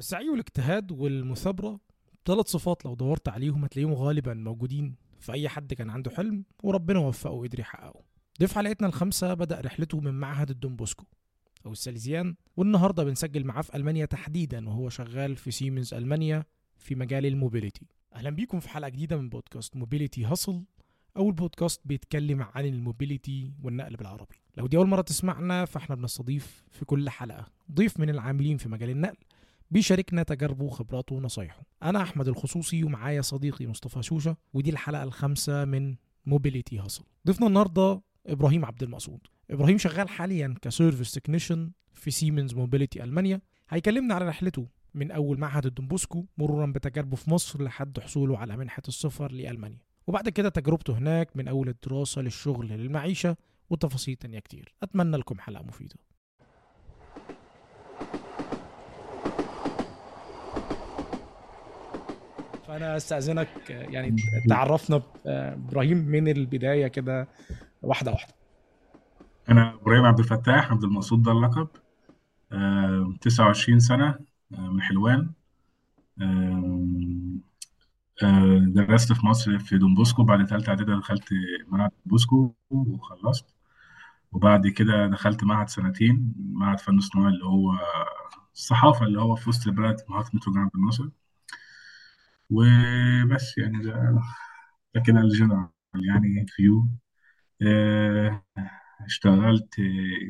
السعي والاجتهاد والمثابرة ثلاث صفات لو دورت عليهم هتلاقيهم غالبا موجودين في أي حد كان عنده حلم وربنا وفقه وقدر يحققه. ضيف حلقتنا الخامسة بدأ رحلته من معهد الدون بوسكو أو الساليزيان والنهاردة بنسجل معاه في ألمانيا تحديدا وهو شغال في سيمنز ألمانيا في مجال ال mobility. أهلا بيكم في حلقة جديدة من بودكاست Mobility Hustle. أول بودكاست بيتكلم عن ال mobility والنقل بالعربي. لو دي أول مرة تسمعنا فإحنا بنستضيف في كل حلقة ضيف من العاملين في مجال النقل بيشاركنا تجاربه وخبراته ونصايحه. أنا أحمد الخصوصي ومعايا صديقي مصطفى شوشة ودي الحلقة الخامسة من Mobility Hustle ضيفنا النهاردة إبراهيم عبد المقصود. إبراهيم شغال حاليا ك service technician في Siemens Mobility ألمانيا. هيكلمنا على رحلته من أول معهد الدون بوسكو مرورا بتجاربه في مصر لحد حصوله على منحة السفر لألمانيا. وبعد كده تجربته هناك من أول الدراسة للشغل للمعيشة وتفاصيل تانية كتير. أتمنى لكم حلقة مفيدة. فأنا أستأذنك يعني تعرفنا بإبراهيم من البداية كده واحدة واحدة. أنا إبراهيم عبد الفتاح عبد المقصود ده اللقب. آه، 29 سنة آه، من حلوان. آه، درست في مصر في دون بوسكو. بعد تالتة إعدادي دخلت معهد دون بوسكو وخلصت. وبعد كده دخلت معهد سنتين معهد فني صناعي اللي هو الصحافة اللي هو في وسط البلد محطة مترو جمال عبد الناصر وبس يعني ده, ده كده الجنرال يعني view آه، اشتغلت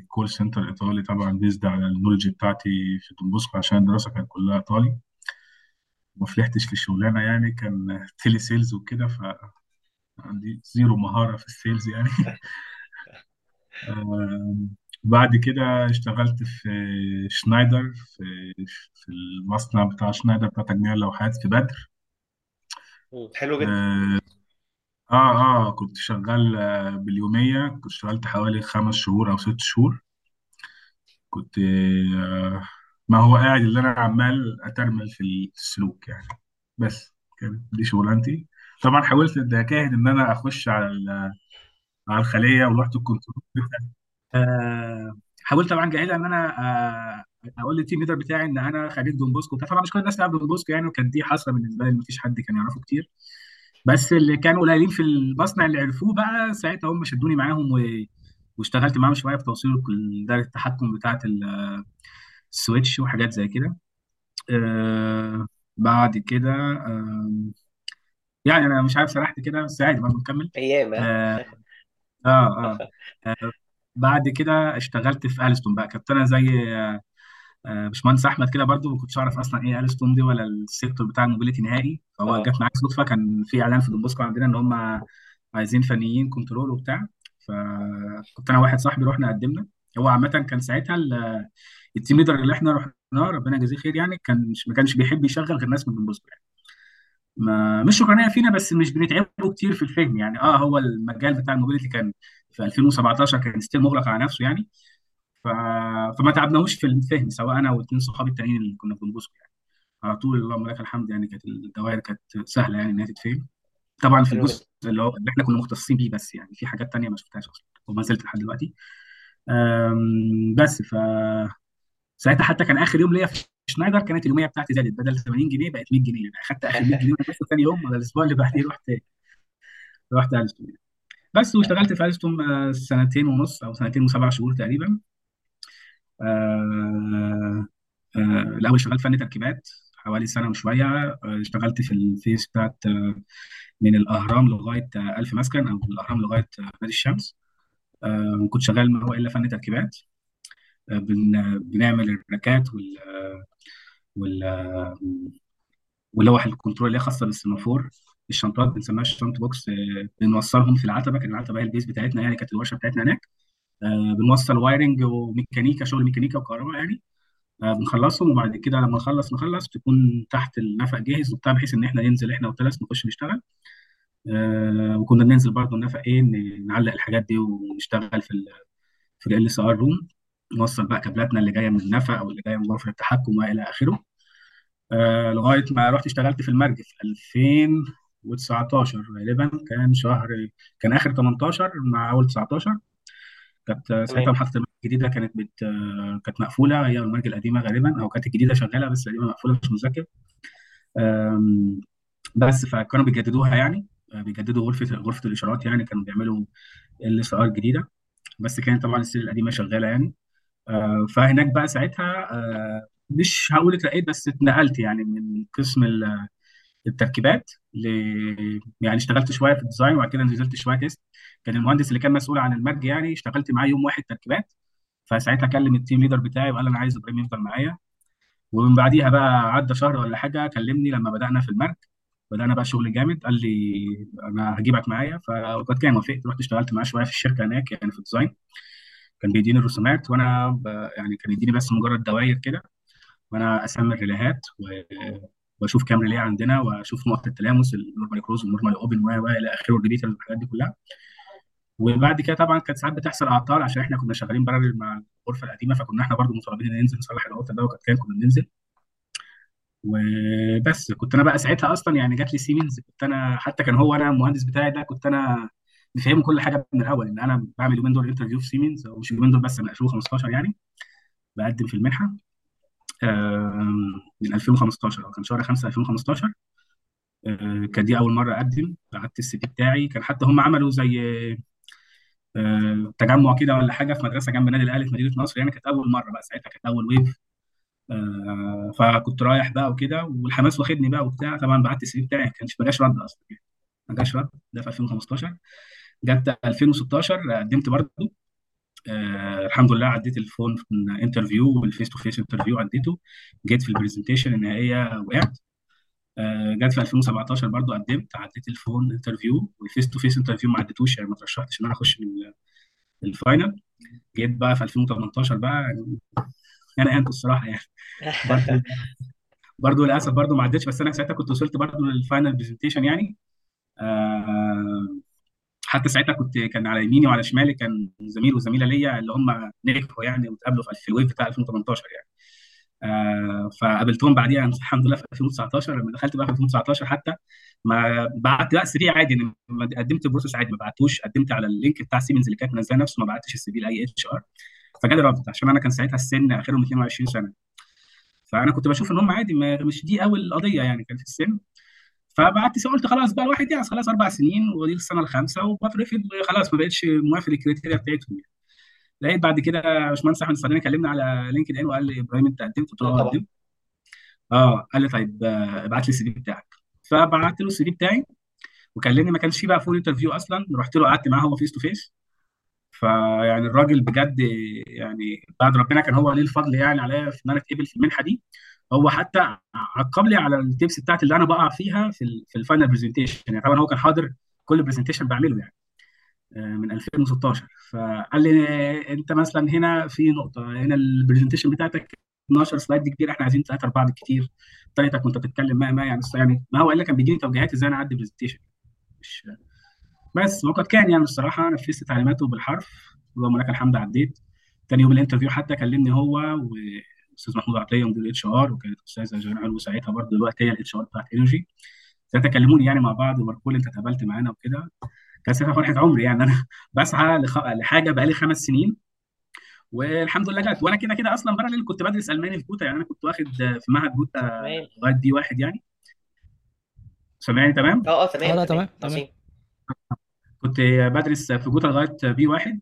call center إيطالي طبعا based على ال knowledge بتاعتي في دون بوسكو عشان الدراسة كانت كلها إيطالي. ما فلحتش في الشغلانه يعني كان telesales وكده فعندي zero مهارة في ال sales يعني. آه، بعد كده اشتغلت في شنايدر في في المصنع بتاع شنايدر بتاع تجميع اللوحات في بدر. حلو جدا. آه آه, آه كنت شغال آه، باليومية. كنت اشتغلت حوالي خمس شهور أو ست شهور. كنت آه ما هو قاعد اللي أنا عمال أترمل في السلوك يعني. بس كانت دي شغلانتي. طبعا حاولت اجاهد إن أنا أخش على على الخلية ورحت ال control. آه حاولت طبعا أجاهد إن أنا آه أقول لل team leader بتاعي إن أنا خريج دون بوسكو وبتاع. طبعا مش كل الناس تعرف دون بوسكو يعني وكانت دي حسره بالنسبة لي مفيش حد كان يعرفه كتير. بس اللي كانوا قليلين في المصنع اللي عرفوه بقى ساعتها هم شدوني معاهم و... واشتغلت معاهم شوية في توصيل دايره التحكم بتاعة ال- ال switch وحاجات زي كده. آه بعد كده آه يعني أنا مش عارف سرحت كده بس عادي برضه نكمل. أيام. آه, آه آه. آه بعد كده اشتغلت في Alstom بقى. كنت أنا زي آه آه، باشمهندس أحمد كده برضو ما كنتش أعرف أصلا إيه Alstom دي ولا ال sector بتاع ال mobility نهائي. فهو آه. جت معايا صدفة كان في إعلان في دون عندنا إن هم عايزين فنيين control وبتاع. فكنت أنا واحد صاحبي رحنا قدمنا. هو عامة كان ساعتها ال- ال team leader اللي إحنا رحناه ربنا يجازيه خير يعني كان ما كانش بيحب يشغل غير ناس من دون بوسكو يعني. ما مش شكرانيه فينا بس مش بنتعبه كتير في الفهم يعني. آه هو المجال بتاع ال mobility كان في 2017 كان still مغلق على نفسه يعني. ف... فما تعبناهوش في الفهم سواء أنا واثنين صحابي التانيين اللي كنا بوسكو يعني. على طول اللهم لك الحمد يعني كانت الدوائر كانت سهلة يعني إنها تتفهم. طبعا في الجزء اللي هو اللي إحنا كنا مختصين بيه بس يعني في حاجات تانية ما شفتهاش أصلا وما زلت لحد دلوقتي. بس ف ساعتها حتى كان آخر يوم ليا في شنايدر كانت اليومية بتاعتي زادت بدل 80 جنيه بقت 100 جنيه يعني. أخدت آخر 100 جنيه بس ثاني يوم ولا الأسبوع اللي بعديه رحت رحت ألستون بس واشتغلت في ألستون آه، سنتين ونص أو سنتين وسبع شهور تقريبا. آه، آه، الأول اشتغلت فني تركيبات حوالي سنة وشوية. آه، اشتغلت في الفيس بتاعت من الأهرام لغاية آه، ألف مسكن أو من الأهرام لغاية آه، نادي الشمس كنت شغال ما هو إلا فني تركيبات. بن- بنعمل ال rackات وال وال واللوح ال control اللي هي خاصة بالسيمافور. الشنطات بنسميها ال shunt box بنوصلهم في العتبة كان العتبة هي ال base بتاعتنا يعني كانت الورشة بتاعتنا هناك. بنوصل wiring وميكانيكا شغل ميكانيكا وكهرباء يعني. آه، بنخلصهم وبعد كده لما نخلص نخلص تكون تحت النفق جاهز وبتاع بحيث إن إحنا ننزل إحنا وثلاث نخش نشتغل. آه وكنا بننزل برضه النفق إيه نعلق الحاجات دي ونشتغل في ال في ال SER room نوصل بقى كابلاتنا اللي جاية من النفق أو اللي جاية من غرفة التحكم وإلى آخره. آه لغاية ما رحت اشتغلت في المرج في 2019 غالبا. كان شهر كان آخر 18 مع أول 19 كانت ساعتها محطه المرج الجديدة كانت بت كانت مقفولة هي والمرج القديمة غالبا أو كانت الجديدة شغالة بس القديمه مقفولة مش متذكر آم، بس فكانوا بيجددوها يعني. آه، بيجددوا غرفة غرفة الإشارات يعني كانوا بيعملوا ال SER جديدة. بس كانت طبعا ال SER القديمة شغالة يعني. آه، فهناك بقى ساعتها آه، مش هقول اترقيت بس اتنقلت يعني من قسم ال- التركيبات ل... يعني اشتغلت شوية في ال design وبعد كده نزلت شوية test. كان المهندس اللي كان مسؤول عن المرج يعني اشتغلت معاه يوم واحد تركيبات. فساعتها كلم ال team leader بتاعي وقال أنا عايز إبراهيم يفضل معايا. ومن بعديها بقى عدى شهر ولا حاجة كلمني لما بدأنا في المرج. بدأنا بقى شغل جامد قال لي أنا هجيبك معايا. فقد كان وافقت رحت اشتغلت معاه شوية في الشركة هناك يعني في ال design. كان بيديني الرسومات وأنا ب... يعني كان يديني بس مجرد دواير كده. وأنا اسمي الريليهات و... وأشوف كام relay عندنا وأشوف نقط التلامس ال normal close وال normal open و إلى آخره وال repeaters والحاجات دي كلها. وبعد كده طبعا كانت ساعات بتحصل اعطال عشان إحنا كنا شغالين parallel مع الغرفة القديمة فكنا إحنا برضو مطالبين ننزل نصلح العطل ده وقد كان كنا بننزل. وبس كنت أنا بقى ساعتها أصلا يعني جات لي سيمنز كنت أنا حتى كان هو أنا المهندس بتاعي ده كنت أنا مفهمه كل حاجة من الأول إن أنا بعمل اليومين دول interview في سيمنز أو مش اليومين دول بس من 2015 يعني بقدم في المنحة. من 2015 أو كان شهر 5 2015 آه، كانت دي أول مرة أقدم بعت ال CV بتاعي. كان حتى هم عملوا زي آه، تجمع كده ولا حاجة في مدرسة جنب النادي الأهلي في مدينة نصر يعني كانت أول مرة بقى ساعتها كانت أول wave. آه، فكنت رايح بقى وكده والحماس واخدني بقى وبتاع. طبعا بعت ال CV بتاعي ما كانش جاش رد أصلا يعني. ما جاش رد ده في 2015 جت 2016 قدمت برضه. آه الحمد لله عديت ال phone interview وال face to face interview عديته. جيت في ال presentation النهائية وقعت. جت في 2017 برضو قدمت عديت ال phone interview وال face to face interview ما عديتوش يعني ما ترشحتش إن أنا أخش من ال final جيت بقى في 2018 بقى يعني أنا انت الصراحة يعني. برضو برضو للأسف برضو ما عدتش بس أنا ساعتها كنت وصلت برضو لل final presentation يعني. آه حتى ساعتها كنت كان على يميني وعلى شمالي كان زميل وزميلة ليا اللي هم نجحوا يعني واتقبلوا في ال wave بتاع 2018 يعني. آه فقابلتهم بعديها الحمد لله في 2019 لما دخلت بقى في 2019 حتى ما بعت ال CV عادي لما قدمت process عادي ما بعتوش قدمت على ال link بتاع سيمنز اللي كانت منزلاه نفسه ما بعتش ال CV لأي HR فجالي رفض عشان أنا كان ساعتها السن آخرهم 22 سنة. فأنا كنت بشوف إن هم عادي مش دي أول قضية يعني كان في السن. فبعت سي قلت خلاص بقى الواحد يئس خلاص أربع سنين ودي السنة الخامسة وبترفض خلاص ما بقتش موافق ال criteria بتاعتهم يعني. لقيت بعد كده باشمهندس أحمد الصديقي كلمني على LinkedIn وقال لي إبراهيم أنت قدمت قلت له آه قدمت. آه قال لي طيب ابعت لي ال CV بتاعك. فبعت له ال CV بتاعي وكلمني ما كانش فيه بقى phone interview أصلا. رحت له قعدت معاه هو face to face فيعني الراجل بجد يعني بعد ربنا كان هو ليه الفضل يعني عليا في إن أنا أتقبل في المنحة دي. هو حتى عقب لي على ال tips بتاعتي اللي أنا بقع فيها في ال في ال final presentation يعني طبعا هو كان حاضر كل presentation بعمله يعني. من 2016 فقال لي أنت مثلا هنا في نقطة هنا ال presentation بتاعتك 12 slide دي كتير إحنا عايزين ثلاثة أربعة بالكتير. طريقتك وانت بتتكلم ما ما يعني يعني ما هو الا كان بيديني توجيهات إزاي أنا أعدي presentation مش بس وقد كان يعني الصراحة نفذت تعليماته بالحرف. اللهم لك الحمد عديت. تاني يوم ال interview حتى كلمني هو وأستاذ محمود عطية مدير ال HR وكانت أستاذة جيران علو ساعتها برضه دلوقتي هي ال HR بتاعت Energy. ساعتها كلموني يعني مع بعض ومبروك أنت اتقبلت معانا وكده. ساعتها فرحة عمري يعني. أنا بسعى لخ... لحاجة بقالي خمس سنين. والحمد لله جت. وأنا كده كده أصلا parallel كنت بدرس ألماني في Goethe يعني أنا كنت واخد في معهد Goethe تمام. لغاية B واحد يعني. سامعني؟ تمام؟ آه آه آه تمام. لا تمام. تمام كنت بدرس في Goethe لغاية B واحد.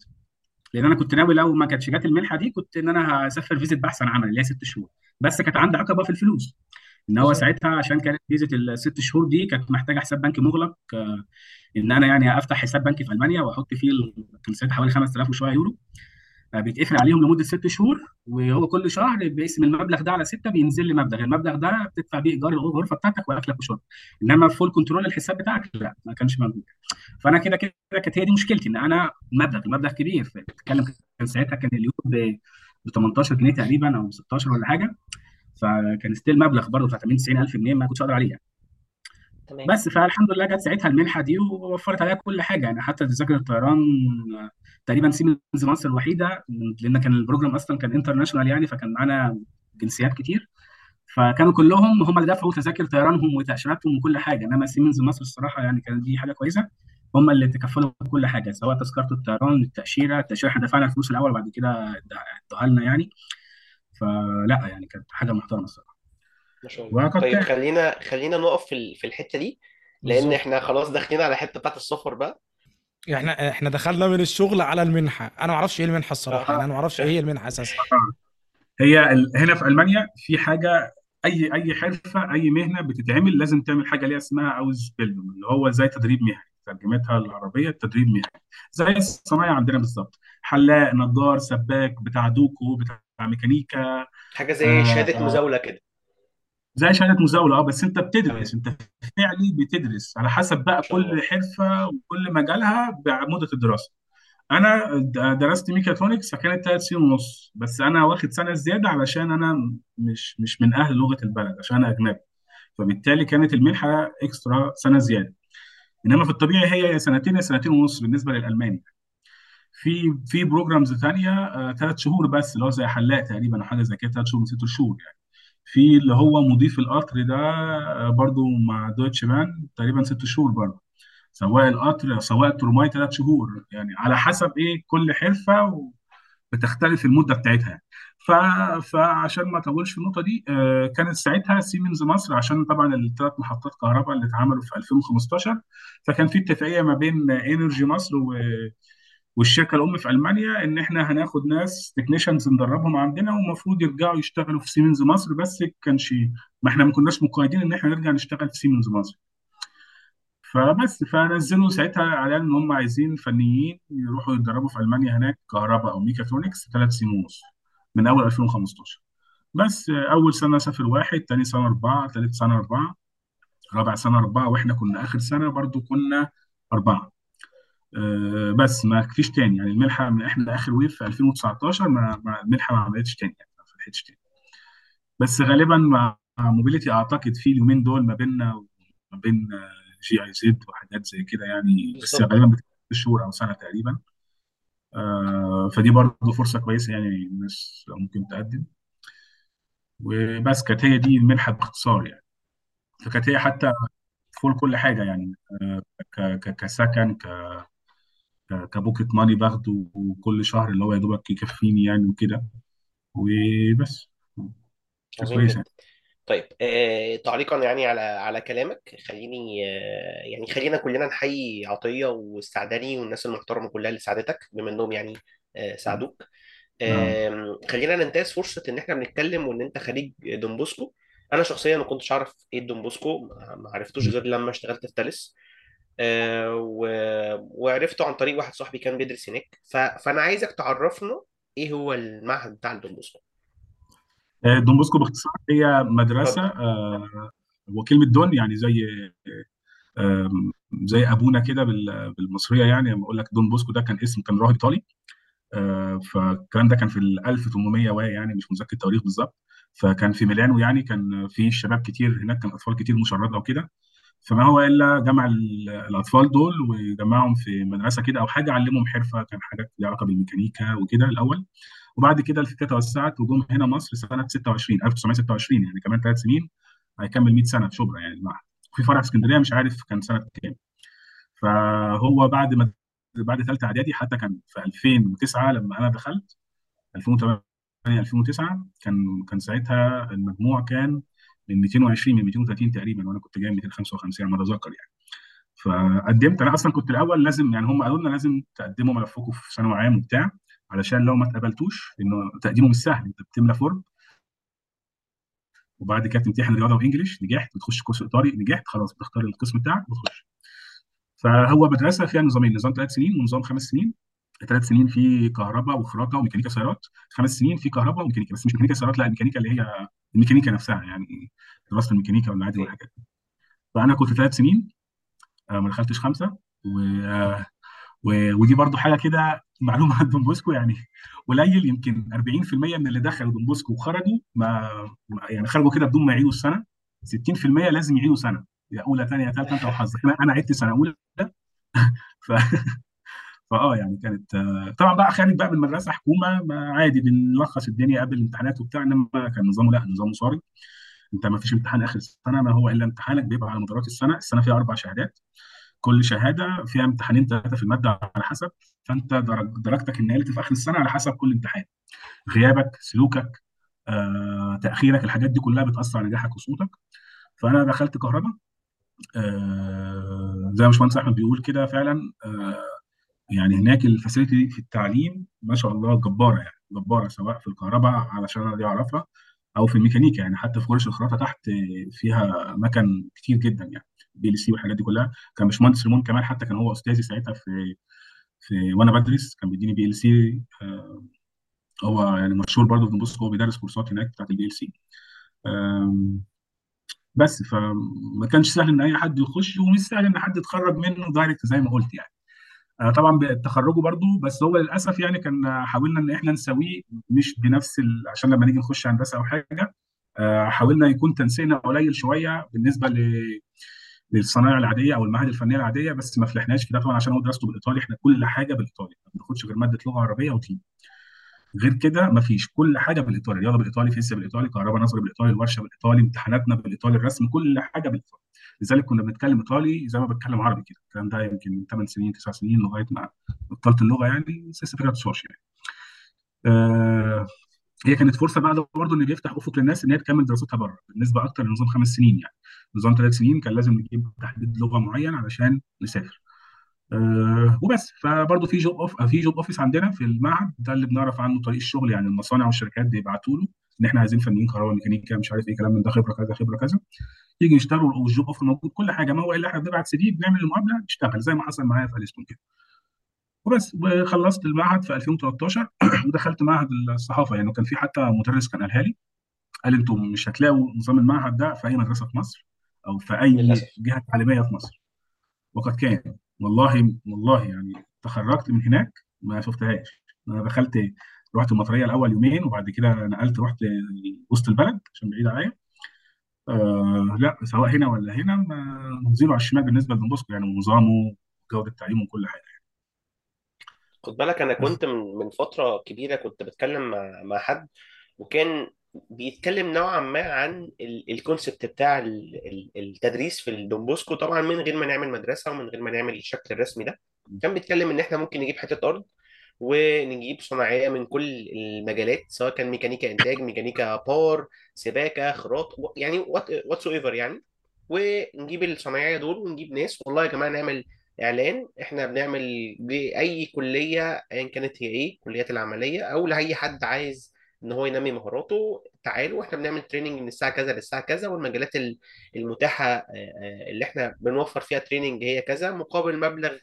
لأن أنا كنت ناوي لو ما كانتش جات المنحه دي كنت إن أنا هسافر فيزة بحث عن عمل اللي هي ست شهور. بس كانت عندي عقبة في الفلوس. إن هو. ساعتها عشان كانت فيزا الست شهور دي كانت محتاجة حساب بنكي مغلق آه، إن أنا يعني افتح حساب بنكي في ألمانيا وأحط فيه كان ساعتها حوالي 5000 وشوية يورو. آه، بيتقفل عليهم لمدة ست شهور وهو كل شهر بيقسم المبلغ ده على ستة بينزل لي مبلغ. المبلغ ده بتدفع بيه إيجار الغرفة بتاعتك واكلك وشربك إنما full control الحساب بتاعك لا ما كانش موجود. فأنا كده كده كانت هي دي مشكلتي إن أنا مبلغ المبلغ كبير. بتتكلم كان ساعتها كان اليورو ب 18 جنيه تقريبا أو 16 ولا حاجة. فكان still مبلغ برضه بتاع 80 90 ألف جنيه ما كنتش أقدر عليه يعني. تمام. بس فالحمد لله جت ساعتها المنحة دي ووفرت عليها كل حاجة يعني. حتى تذاكر الطيران تقريبا سيمنز مصر الوحيدة لأن كان ال program أصلا كان international يعني فكان معانا جنسيات كتير. فكانوا كلهم هم اللي دفعوا تذاكر طيرانهم وتأشيراتهم وكل حاجة. إنما سيمنز مصر الصراحة يعني كانت دي حاجة كويسة. هم اللي تكفلوا بكل حاجة سواء تذكرة الطيران التأشيرة. التأشيرة إحنا دفعنا الفلوس الأول وبعد كده ادوها لنا يعني. فلا يعني كانت حاجة محترمة الصراحة. ما شاء الله. طيب خلينا خلينا نقف في ال- في الحتة دي لأن بالظبط. إحنا خلاص داخلين على الحتة بتاعت السفر بقى. إحنا إحنا دخلنا من الشغل على المنحة. أنا ما أعرفش إيه المنحة الصراحة. أنا ما أعرفش إيه هي المنحة أساسا. هي ال- هنا في ألمانيا في حاجة أي أي حرفة أي مهنة بتتعمل لازم تعمل حاجة ليها اسمها Ausbildung اللي هو زي تدريب مهني. ترجمتها العربية تدريب مهني. زي الصنايع عندنا بالظبط. حلاق نجار سباك بتاع دوكو بتاع ميكانيكا. حاجة زي آه شهادة آه. مزاولة كده. زي شهادة مزاولة آه بس أنت بتدرس أنت فعلي بتدرس على حسب بقى كل حرفة وكل مجالها بمدة الدراسة. أنا درست ميكاترونكس فكانت ثلاث سنين ونص بس أنا واخد سنة زيادة علشان أنا مش مش من أهل لغة البلد عشان أنا أجنبي. فبالتالي كانت المنحة extra سنة زيادة. إنما في الطبيعي هي سنتين سنتين ونص بالنسبة للألماني. في في programs ثانية ثلاث شهور بس اللي هو زي حلاق تقريبا أو حاجة زي كده ثلاث شهور من ست شهور يعني في اللي هو مضيف القطر ده آه، برضو مع Deutsche Bahn تقريبا ست شهور برضو سواق القطر سواق الترماي ثلاث شهور يعني على حسب إيه كل حرفة بتختلف المدة بتاعتها يعني. ف... فعشان ما أطولش في النقطة دي آه، كانت ساعتها سيمنز مصر عشان طبعا الثلاث محطات كهرباء اللي اتعملوا في 2015 فكان في اتفاقية ما بين Energy مصر و... والشركة الأم في ألمانيا إن إحنا هناخد ناس technicians ندربهم عندنا ومفروض يرجعوا يشتغلوا في سيمنز مصر بس كانش ما إحنا ما كناش مقيدين إن إحنا نرجع نشتغل في سيمنز مصر. فبس فنزلوا ساعتها إعلان إن هم عايزين فنيين يروحوا يتدربوا في ألمانيا هناك كهرباء أو ميكاترونكس ثلاث سنين ونص من أول 2015 بس أول سنة سافر واحد تاني سنة أربعة ثالث سنة أربعة رابع سنة أربعة وإحنا كنا آخر سنة برضو كنا أربعة. آه، بس ما فيش تاني. يعني المنحة من إحنا آخر wave في 2019 ما ما- المنحة ما عملتش تاني يعني ما فتحتش تاني. بس غالبا مع Mobility أعتقد في اليومين دول ما بيننا وما بين GIZ وحاجات زي كده يعني بس بالظبط. غالبا بتبقى شهور أو سنة تقريبا. آه فدي برضه فرصة كويسة يعني الناس ممكن تقدم. وبس كانت هي دي المنحه باختصار يعني. فكانت هي حتى full كل حاجة يعني آه ك- ك- كسكن ك- ك pocket money باخده كل شهر اللي هو يا دوبك يكفيني يعني وكده. وبس. عظيم كويسه جدا. يعني. طيب آه تعليقا يعني على على كلامك خليني آه يعني خلينا كلنا نحيي عطية والسعدني والناس المحترمة كلها اللي ساعدتك بما إنهم يعني آه ساعدوك. آه. آم، خلينا ننتهز فرصة إن إحنا بنتكلم وإن أنت خريج دون بوسكو أنا شخصيا ما كنتش أعرف إيه دون بوسكو ما ما عرفتوش غير لما اشتغلت في تاليس. و- وعرفته عن طريق واحد صاحبي كان بيدرس هناك. ف... فأنا عايزك تعرفنا إيه هو المعهد بتاع الدون بوسكو آه، دون بوسكو باختصار هي مدرسة آه وكلمه دون يعني زي زي أبونا كده بال- بالمصرية يعني. لما أقول لك دون بوسكو ده كان اسم كان راهب إيطالي. آه، فالكلام ده كان في ال 1800 واي يعني مش متذكر التواريخ بالظبط. فكان في ميلانو يعني كان في شباب كتير هناك كان أطفال كتير مشردة وكده. فما هو إلا جمع ال- الأطفال دول وجمعهم في مدرسة كده أو حاجة علمهم حرفة كان حاجات ليها علاقة بالميكانيكا وكده الأول. وبعد كده الفكرة توسعت وجم هنا مصر سنة 26 1926 يعني كمان ثلاث سنين هيكمل 100 سنة في شبرا يعني. المعهد في فرع في اسكندرية مش عارف كان سنة كام. فهو بعد ما بعد ثالثه إعدادي حتى كان في 2009 لما أنا دخلت 2008 2009 كان كان ساعتها المجموع كان من 220 من 230 تقريبا وأنا كنت جاي 255 على ما اتذكر يعني. فقدمت. أنا أصلا كنت الأول لازم يعني هم قالوا لنا لازم تقدموا ملفكم في ثانوي عام وبتاع علشان لو ما اتقبلتوش إنه تقديمه مش سهل. أنت بتملى form. وبعد كده تمتحن رياضة و English نجحت. بتخش course إيطالي نجحت. خلاص بتختار القسم بتاعك بتخش. فهو مدرسة فيها نظامين نظام ثلاث سنين ونظام خمس سنين. ثلاث سنين في كهرباء وخراطة وميكانيكا سيارات خمس سنين في كهرباء وميكانيكا بس مش ميكانيكا سيارات لا الميكانيكا اللي هي الميكانيكا نفسها يعني دراسة الميكانيكا والعادي okay والحاجات دي. فأنا كنت ثلاث سنين آه، ما دخلتش خمسة و... و... ودي برضو حاجة كده معلومة عن دون بوسكو يعني قليل يمكن 40% من اللي دخلوا دون بوسكو وخرجوا ما ما- يعني خرجوا كده بدون ما يعيدوا السنة 60% لازم يعيدوا سنة يا أولى ثانية ثالثه أنت وحظك أنا عدت سنة أولى ف... فآه يعني كانت آه، طبعا بقى خارج بقى من مدرسه حكومة عادي بنلخص الدنيا قبل الامتحانات وبتاع إنما كان نظامه لا نظامه صارم. أنت ما فيش امتحان آخر السنة ما هو إلا امتحانك بيبقى على مدارات السنة. السنة فيها أربع شهادات. كل شهادة فيها امتحانين ثلاثة في المادة على حسب. فأنت درج درجتك النهائية في آخر السنة على حسب كل امتحان. غيابك سلوكك آه، تأخيرك الحاجات دي كلها بتأثر على نجاحك وصوتك. فأنا دخلت كهرباء آه، زي ما باشمهندس أحمد بيقول كده فعلا آه، يعني هناك الفاسيلتي في التعليم ما شاء الله جبارة يعني جبارة سواء في الكهرباء علشان أنا دي أعرفها أو في الميكانيكا يعني حتى في ورش الخراطه تحت فيها مكن كتير جدا يعني PLC والحاجات دي كلها. كان باشمهندس ريمون كمان حتى كان هو أستاذي ساعتها في في وأنا بدرس كان بيديني PLC هو يعني مشهور برضه في بص هو بيدرس كورسات هناك بتاعت ال PLC. بس فما كانش سهل إن أي حد يخش ومش سهل إن حد يتخرج منه direct زي ما قلت يعني. آه، طبعا تخرجه برضو بس هو للأسف يعني كان حاولنا إن إحنا نسويه مش بنفس ال... عشان لما نيجي نخش هندسة أو حاجة آه، حاولنا يكون تنسيقنا قليل شوية بالنسبة ل... للصنايع العادية أو المعاهد الفنية العادية بس ما فلحناش في ده طبعا عشان هو دراسته بالإيطالي. إحنا كل حاجة بالإيطالي ما بناخدش غير مادة لغة عربية وتيم غير كده ما فيش كل حاجة بالإيطالي رياضة بالإيطالي فيزياء بالإيطالي كهرباء نظري بالإيطالي الورشة بالإيطالي امتحاناتنا بالإيطالي الرسم كل حاجة بالإيطالي. لذلك كنا بنتكلم إيطالي زي ما بتكلم عربي كده. الكلام ده يمكن من 8 سنين 9 سنين لغاية ما بطلت اللغة يعني فكره تشوش يعني. آه هي كانت فرصة بقى برضه إن بيفتح أفق للناس إن هي تكمل دراستها بره بالنسبة أكتر لنظام خمس سنين يعني. نظام ثلاث سنين كان لازم نجيب تحديد لغة معين علشان نسافر. أه وبس. فبرضه في job off في job office عندنا في المعهد ده اللي بنعرف عنه طريق الشغل يعني المصانع والشركات بيبعتوا له إن إحنا عايزين فنيين كهرباء ميكانيكا مش عارف إيه كلام من ده خبرة كذا خبرة كذا. يجي يشتغلوا وال job offer موجود كل حاجة. ما هو إلا إحنا بنبعت CV بنعمل المقابلة نشتغل زي ما حصل معايا في ألستوم كده. وبس وخلصت المعهد في 2013 ودخلت معهد الصحافة يعني كان في حتى مدرس كان قالها لي. قال أنتم مش هتلاقوا نظام المعهد ده في أي مدرسة في مصر أو في أي للأسف. جهة تعليمية في مصر. وقد كان. والله والله يعني تخرجت من هناك ما شفتهاش. أنا دخلت رحت المطرية الأول يومين وبعد كده نقلت رحت وسط البلد عشان بعيد عليا. آه لا سواء هنا ولا هنا zero على الشمال بالنسبة لدون بوسكو يعني ونظامه وجودة التعليم وكل حاجة. خد بالك أنا كنت من من فترة كبيرة كنت بتكلم مع مع حد وكان بيتكلم نوعا ما عن ال concept بتاع ال- ال- التدريس في الدون بوسكو طبعا من غير ما نعمل مدرسة ومن غير ما نعمل الشكل الرسمي ده كان بيتكلم إن إحنا ممكن نجيب حتة أرض ونجيب صنايعية من كل المجالات سواء كان ميكانيكا إنتاج ميكانيكا power سباكة خراط يعني whatever يعني. ونجيب الصنايعية دول ونجيب ناس. والله يا جماعة نعمل إعلان. إحنا بنعمل لاي كلية ايا كانت هي إيه الكليات العملية أو لأي حد عايز إن هو ينمي مهاراته تعالوا. إحنا بنعمل training من الساعة كذا للساعة كذا والمجالات ال- المتاحة آه، آه، اللي إحنا بنوفر فيها training هي كذا مقابل مبلغ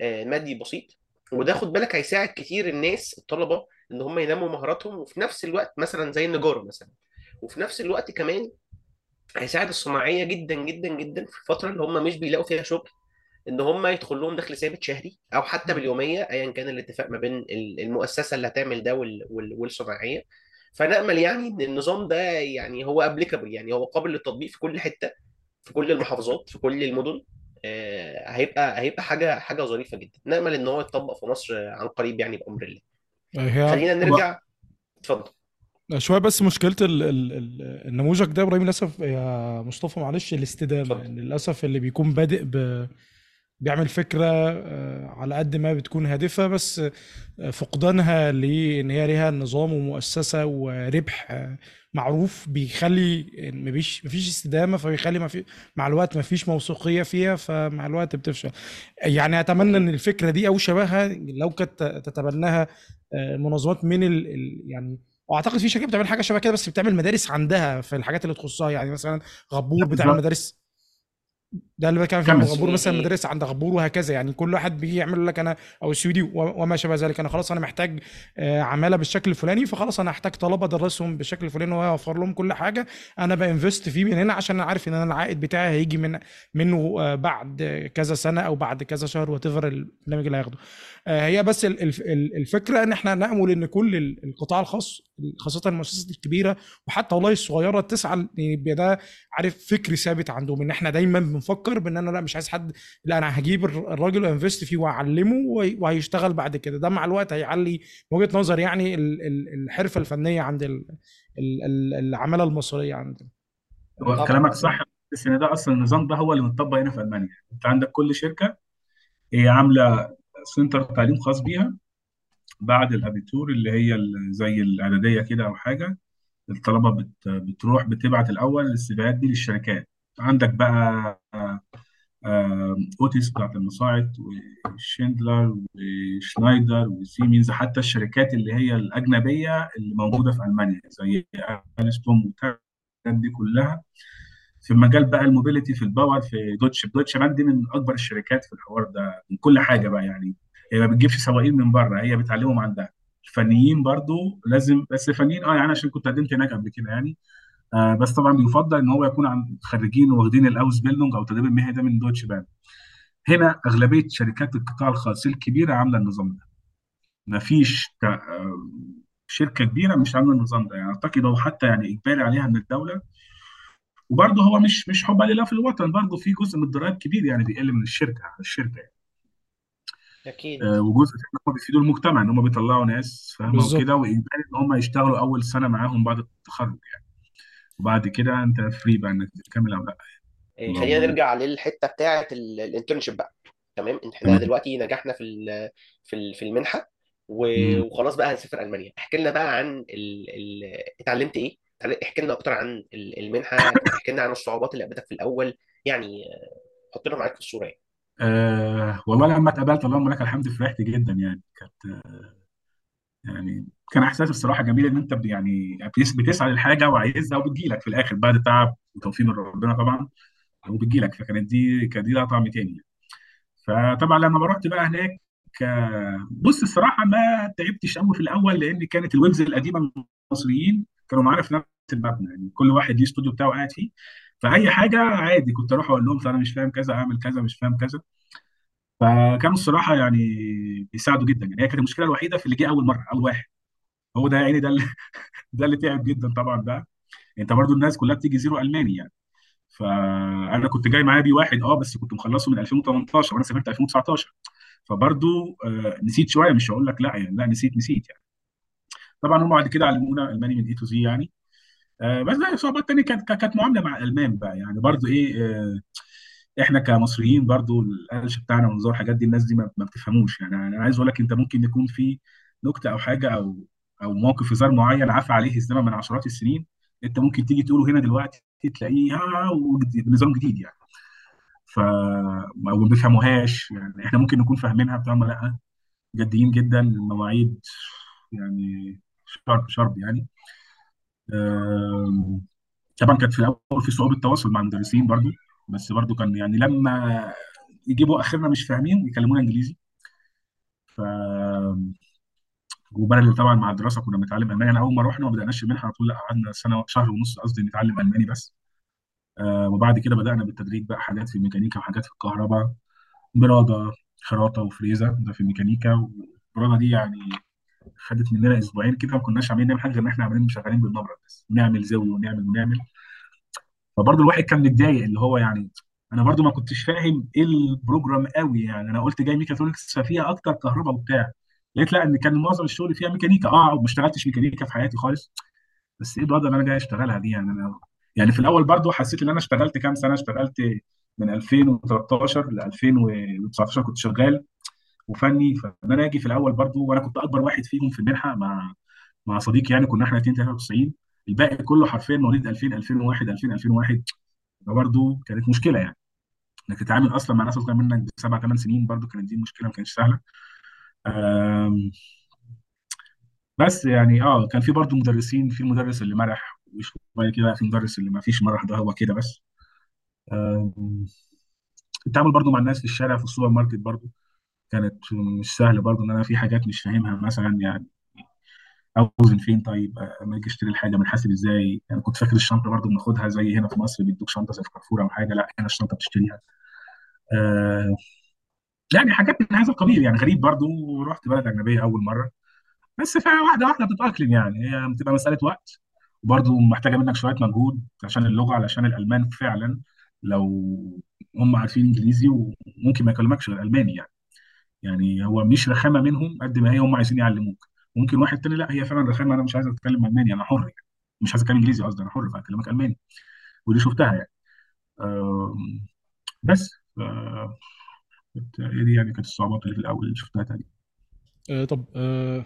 آه، مادي بسيط. وده خد بالك هيساعد كتير الناس الطلبة إن هم ينموا مهاراتهم وفي نفس الوقت مثلا زي النجارة مثلا وفي نفس الوقت كمان هيساعد الصناعية جدا جدا جدا في الفترة اللي هم مش بيلاقوا فيها شغل إن هم يدخل لهم دخل ثابت شهري أو حتى باليومية ايا كان الاتفاق ما بين ال- المؤسسة اللي هتعمل ده وال- وال- والصناعية. فنأمل يعني إن النظام ده يعني هو ابليكابل يعني هو قابل للتطبيق في كل حتة في كل المحافظات في كل المدن. هيبقى هيبقى حاجة حاجة ظريفة جدا. نأمل إن هو يتطبق في مصر عن قريب يعني بأمر الله. هي خلينا نرجع. اتفضل. شوية بس مشكلة ال ال ال النموذج ده إبراهيم للأسف يا مصطفى معلش الاستدامة يعني للأسف اللي بيكون بادئ ب بيعمل فكرة آه، على قد ما بتكون هادفة بس آه، فقدانها لأن هي ليها نظام ومؤسسة وربح آه، معروف بيخلي مفيش مفيش استدامة فبيخلي ما في مع الوقت مفيش موثوقية فيها فمع الوقت بتفشل. يعني أتمنى إن الفكرة دي أو شبهها لو كانت تتبناها منظمات من ال يعني وأعتقد في شركات بتعمل حاجة شبه كده بس بتعمل مدارس عندها في الحاجات اللي تخصها يعني مثلا غبور بتعمل مدارس. ده اللي بتكلم فيه غبور مثلا إيه- مدارس عند غبور وهكذا. يعني كل واحد بيجي يعمل لك أنا أو السويدي وما شابه ذلك. أنا خلاص أنا محتاج آه، عمالة بالشكل الفلاني فخلاص أنا هحتاج طلبة ادرسهم بالشكل الفلاني واوفر لهم كل حاجة. أنا ب invest فيه من هنا عشان أنا عارف إن أنا العائد بتاعي هيجي من منه آه، بعد كذا سنة أو بعد كذا شهر وات البرنامج اللي هياخده. آه، هي بس ال- ال- ال- الفكرة إن إحنا نأمل إن كل ال- القطاع الخاص خاصة المؤسسات الكبيرة وحتى والله الصغيرة تسعى يبقى ده عارف فكر ثابت عندهم إن إحنا دايما بنفكر بان أنا لا مش عايز حد لا أنا هجيب الر- الراجل وانفست فيه واعلمه وهي- وهيشتغل بعد كده. ده مع الوقت هيعلي من وجهة نظر يعني ال- ال- الحرفة الفنية عند ال- ال- ال- العمالة المصرية عندنا هو كلامك صح بس إن ده أصلا النظام ده هو اللي متطبق هنا في ألمانيا. أنت عندك كل شركة هي عاملة center تعليم خاص بيها بعد ال Abitur اللي هي زي الإعدادية كده أو حاجة. الطلبة بت بتروح بتبعت الأول السيفيهات دي للشركات. عندك بقى آه، أوتيس بتاعت المصاعد وشيندلر وشنايدر وسيمنز حتى الشركات اللي هي الأجنبية اللي موجودة في ألمانيا زي ال Strom والحاجات دي كلها. في مجال بقى ال mobility في ال power في Deutsche Deutsche دي من أكبر الشركات في الحوار ده من كل حاجة بقى يعني. هي ما بتجيبش سواقين من بره هي بتعلمهم عندها. الفنيين برضو لازم بس فنيين آه يعني عشان كنت قدمت هناك قبل كده يعني. آه بس طبعا بيفضل إن هو يكون عن خريجين واخدين ال Ausbildung أو التدريب المهني ده من Deutsche Bahn هنا أغلبية شركات القطاع الخاص الكبيرة عاملة النظام ده. ما فيش تا- آه، شركة كبيرة مش عاملة النظام ده. يعني أعتقد هو حتى يعني اجباري عليها من الدولة. وبرضه هو مش مش حبا لله في الوطن برضه في جزء من الضرائب كبير يعني بيقل من الشركة على الشركة يعني. أكيد. آه، وجزء إن هم بيفيدوا المجتمع إن هم بيطلعوا ناس فاهمة؟ بالظبط. وكده واجباري إن هم يشتغلوا أول سنة معاهم بعد التخرج يعني. وبعد كده انت free بقى انك تكمل أو لأ. إيه، خلينا نرجع للحتة بتاعه ال internship بقى. تمام؟ إحنا تمام. دلوقتي نجحنا في في في المنحة. وخلاص بقى هنسافر ألمانيا. احكي لنا بقى عن ال... ال... اتعلمت إيه؟ احكي لنا أكتر عن ال- المنحة احكي لنا عن الصعوبات اللي قابلتك في الأول. يعني حطنا معاك في الصورة يعني. آه والله لما اتقابلت اللهم لك الحمد فرحت جدا يعني. كانت يعني كان إحساس الصراحة جميل إن أنت يعني بتس- بتسعى للحاجة وعايزها وبتجيلك في الآخر بعد تعب وتوفيق من ربنا طبعا وبتجيلك فكانت دي كانت دي لها طعم تاني. فطبعا لما رحت بقى هناك بص الصراحة ما تعبتش قوي في الأول لأن كانت الويبز القديمة المصريين كانوا معانا في نفس المبنى. يعني كل واحد ليه استوديو بتاعه قاعد فيه. فأي حاجة عادي كنت أروح أقول لهم أنا مش فاهم كذا أعمل كذا مش فاهم كذا. فكانوا الصراحة يعني بيساعدوا جدا. يعني هي كانت المشكلة الوحيدة في اللي جه أول مرة أول واحد. هو ده يعني ده اللي ده اللي تعب جدا طبعا بقى أنت برضو الناس كلها بتيجي zero ألماني يعني. فأنا كنت جاي معايا B واحد آه بس كنت مخلصه من 2018 وأنا سافرت 2019 فبرضو آه نسيت شوية مش هقول لك لا يعني لا نسيت نسيت يعني. طبعا هم بعد كده علمونا ألماني من A two زي يعني. آه بس بقى صعوبات تانية كانت كانت معاملة مع الالمان بقى يعني. برضو إيه آه إحنا كمصريين برضو القلش بتاعنا ونظام الحاجات دي الناس دي ما بتفهموش. يعني أنا عايز أقول لك أنت ممكن يكون في نكتة أو حاجة أو أو موقف هزار معين عفى عليه الزمن من عشرات السنين أنت ممكن تيجي تقوله هنا دلوقتي تلاقيه ها بنظام جديد يعني. ف ما بيفهموهاش. يعني إحنا ممكن نكون فاهمينها بتاع لأ. جديين جدا المواعيد يعني شرب شرب يعني. طبعا كانت في الأول في صعوبة تواصل مع المدرسين برضو. بس برضو كان يعني لما يجيبوا آخرنا مش فاهمين يكلمونا إنجليزي. ف وبالغ طبعا مع الدراسة كنا بنتعلم ألماني. أنا أول ما رحنا ما بدأناش المنحه على طول لا قعدنا سنة شهر ونص قصدي نتعلم ألماني بس. آه وبعد كده بدأنا بالتدريج بقى حاجات في الميكانيكا وحاجات في الكهرباء برادة خراطة وفريزه ده في الميكانيكا والبرادة دي يعني خدت مننا أسبوعين كده ما كناش عاملين حاجة غير إن إحنا عاملين شغالين بالنبره بس. نعمل زاوية ونعمل ونعمل. فبرضه الواحد كان متضايق اللي هو يعني أنا برضه ما كنتش فاهم إيه ال program قوي يعني. أنا قلت جاي ميكاترونكس ففيها أكتر كهرباء وبتاع. لقيت لا إن كان معظم الشغل فيها ميكانيكا. آه ما اشتغلتش ميكانيكا في حياتي خالص. بس إيه الوضع اللي أنا جاي أشتغلها دي يعني؟ أنا يعني في الأول برضه حسيت إن أنا اشتغلت كام سنة؟ اشتغلت من 2013 ل 2019 كنت شغال وفني. فان أنا أجي في الأول برضه وأنا كنت أكبر واحد فيهم في المنحة مع مع صديقي يعني كنا إحنا 93 الباقي كله حرفيا مواليد 2000 2001 2000 2001 فبرضه كانت مشكلة يعني. إنك تتعامل أصلا مع ناس أصغر منك بسبع ثمان سنين برضه كانت دي مشكلة ما كانتش سهلة. بس يعني آه كان في برضه مدرسين في مدرس اللي مرح وشوية كده في مدرس اللي ما فيش مرح ده هو كده بس. التعامل برضه مع الناس في الشارع في السوبر ماركت برضه كانت مش سهله برضه إن أنا في حاجات مش فاهمها مثلا يعني. اوزن فين طيب آه، لما أجي أشتري الحاجة بنحاسب إزاي؟ أنا كنت فاكر الشنطة برضه بناخدها زي هنا في مصر بيدوك شنطة زي في كارفور أو حاجة لأ هنا الشنطة بتشتريها. آه يعني حاجات من هذا القبيل يعني غريب برضه ورحت بلد أجنبية أول مرة. بس واحدة واحدة بتتأقلم يعني هي بتبقى مسألة وقت وبرضه محتاجة منك شوية مجهود عشان اللغة علشان الألمان فعلا لو هم عارفين إنجليزي وممكن ما يكلمكش غير ألماني يعني. يعني هو مش رخامة منهم قد ما هي هم عايزين يعلموك. ممكن واحد تاني لا هي فعلا رخامة أنا مش عايز أتكلم ألماني أنا حر يعني. مش عايز أتكلم إنجليزي قصدي أنا حر فاكلمك ألماني. ودي شفتها يعني. بس آه، دي يعني كانت الصعوبات اللي في الأول اللي شفتها تاني. آه طب آه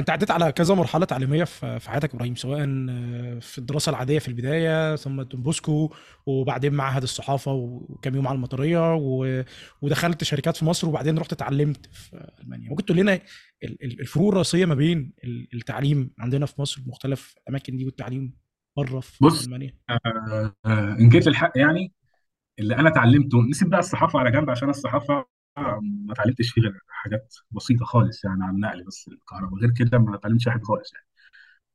انت عديت على كذا مرحلة تعليمية في حياتك يا إبراهيم سواء آه، في الدراسة العادية في البداية ثم دون بوسكو وبعدين معهد الصحافة وكام يوم على المطرية و... ودخلت شركات في مصر وبعدين رحت اتعلمت في ألمانيا. ممكن تقول لنا ال- ال- الفروق الرئيسية ما بين ال- التعليم عندنا في مصر بمختلف الأماكن دي والتعليم بره في بص ألمانيا؟ آه، آه، إن جيت للحق يعني اللي أنا اتعلمته نسيب بقى الصحافة على جنب عشان الصحافة ما اتعلمتش فيه غير حاجات بسيطة خالص يعني عن النقل بس الكهرباء. غير كده ما اتعلمتش حاجة خالص يعني.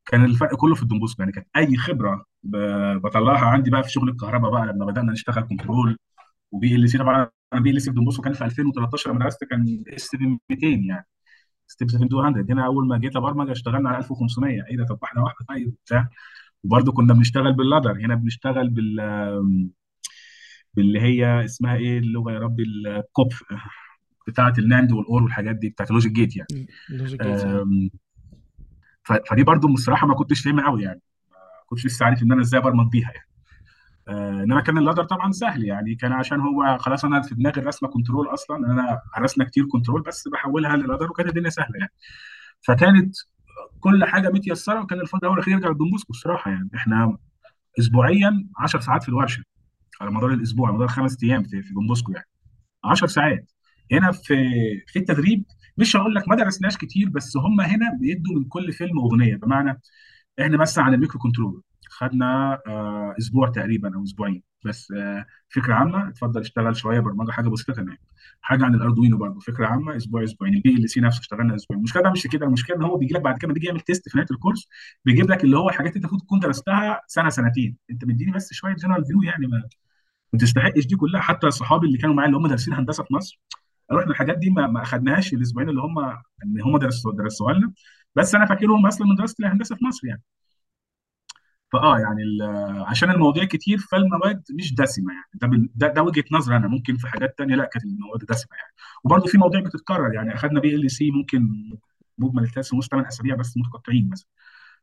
كان الفرق كله في الدون بوسكو يعني. كانت أي خبرة بطلعها عندي بقى في شغل الكهرباء بقى لما بدأنا نشتغل control و PLC طبعا أنا PLC في دون بوسكو كان في 2013 لما درست كان S 200 يعني. Step 7200 هنا أول ما جيت ابرمج اشتغلنا على 1500 إيه ده؟ طب واحدة واحدة طيب بتاع وبرضه كنا بنشتغل بال ladder هنا بنشتغل بال باللي هي اسمها إيه اللغة يا ربي؟ ال FUP بتاعه ال NAND وال OR والحاجات دي بتاعه ال logic gate يعني. logic ف- فدي برضه بصراحة ما كنتش فاهمها قوي يعني. ما كنتش لسه عارف إن أنا إزاي ابرمج بيها يعني. آه، إنما كان ال ladder طبعا سهل يعني. كان عشان هو خلاص أنا في دماغي الرسمة control أصلا أنا رسمة كتير control بس بحولها لل ladder وكانت الدنيا سهلة يعني. فكانت كل حاجة متيسرة وكان الفضل الأول الاخير يرجع للدون بوسكو الصراحه يعني. إحنا اسبوعيا 10 ساعات في الورشة. على مدار الأسبوع على مدار خمس أيام في في يعني. 10 ساعات. هنا في في التدريب مش هقول لك ما درسناش كتير بس هم هنا بيدوا من كل فيلم أغنية. بمعنى إحنا مثلا عن ال microcontrol خدنا آه أسبوع تقريبا أو أسبوعين. بس آه فكرة عامة اتفضل اشتغل شوية برمجة حاجة بسيطة تمام. حاجة عن الأردوينو برضه فكرة عامة أسبوع أسبوعين. ال PLC نفسه اشتغلنا أسبوعين. المشكلة بقى مش كده. المشكلة إن هو بيجي لك بعد كده تيجي يعمل test في نهاية ال course بيجيب لك اللي هو اللي أنت المفروض تكون درستها سنة سنتين. أنت مديني بس شوية general view يعني ما ما تستحقش دي كلها. حتى صحابي اللي كانوا معايا اللي هم دارسين هندسة في مصر قالوا إحنا الحاجات دي ما ما أخدناهاش الأسبوعين اللي هم ان هم درسوا درسوها لنا بس أنا فاكرهم أصلا من دراسه الهندسة في مصر يعني. فآه يعني عشان المواضيع كتير فالمواد مش دسمة يعني. ده ده, ده وجهة نظر أنا. ممكن في حاجات تانية لا كانت المواد دسمة يعني. وبرضه في مواضيع بتتكرر يعني. اخذنا PLC ممكن مجمل الثلاث ونص ثمان أسابيع بس متقطعين مثلا.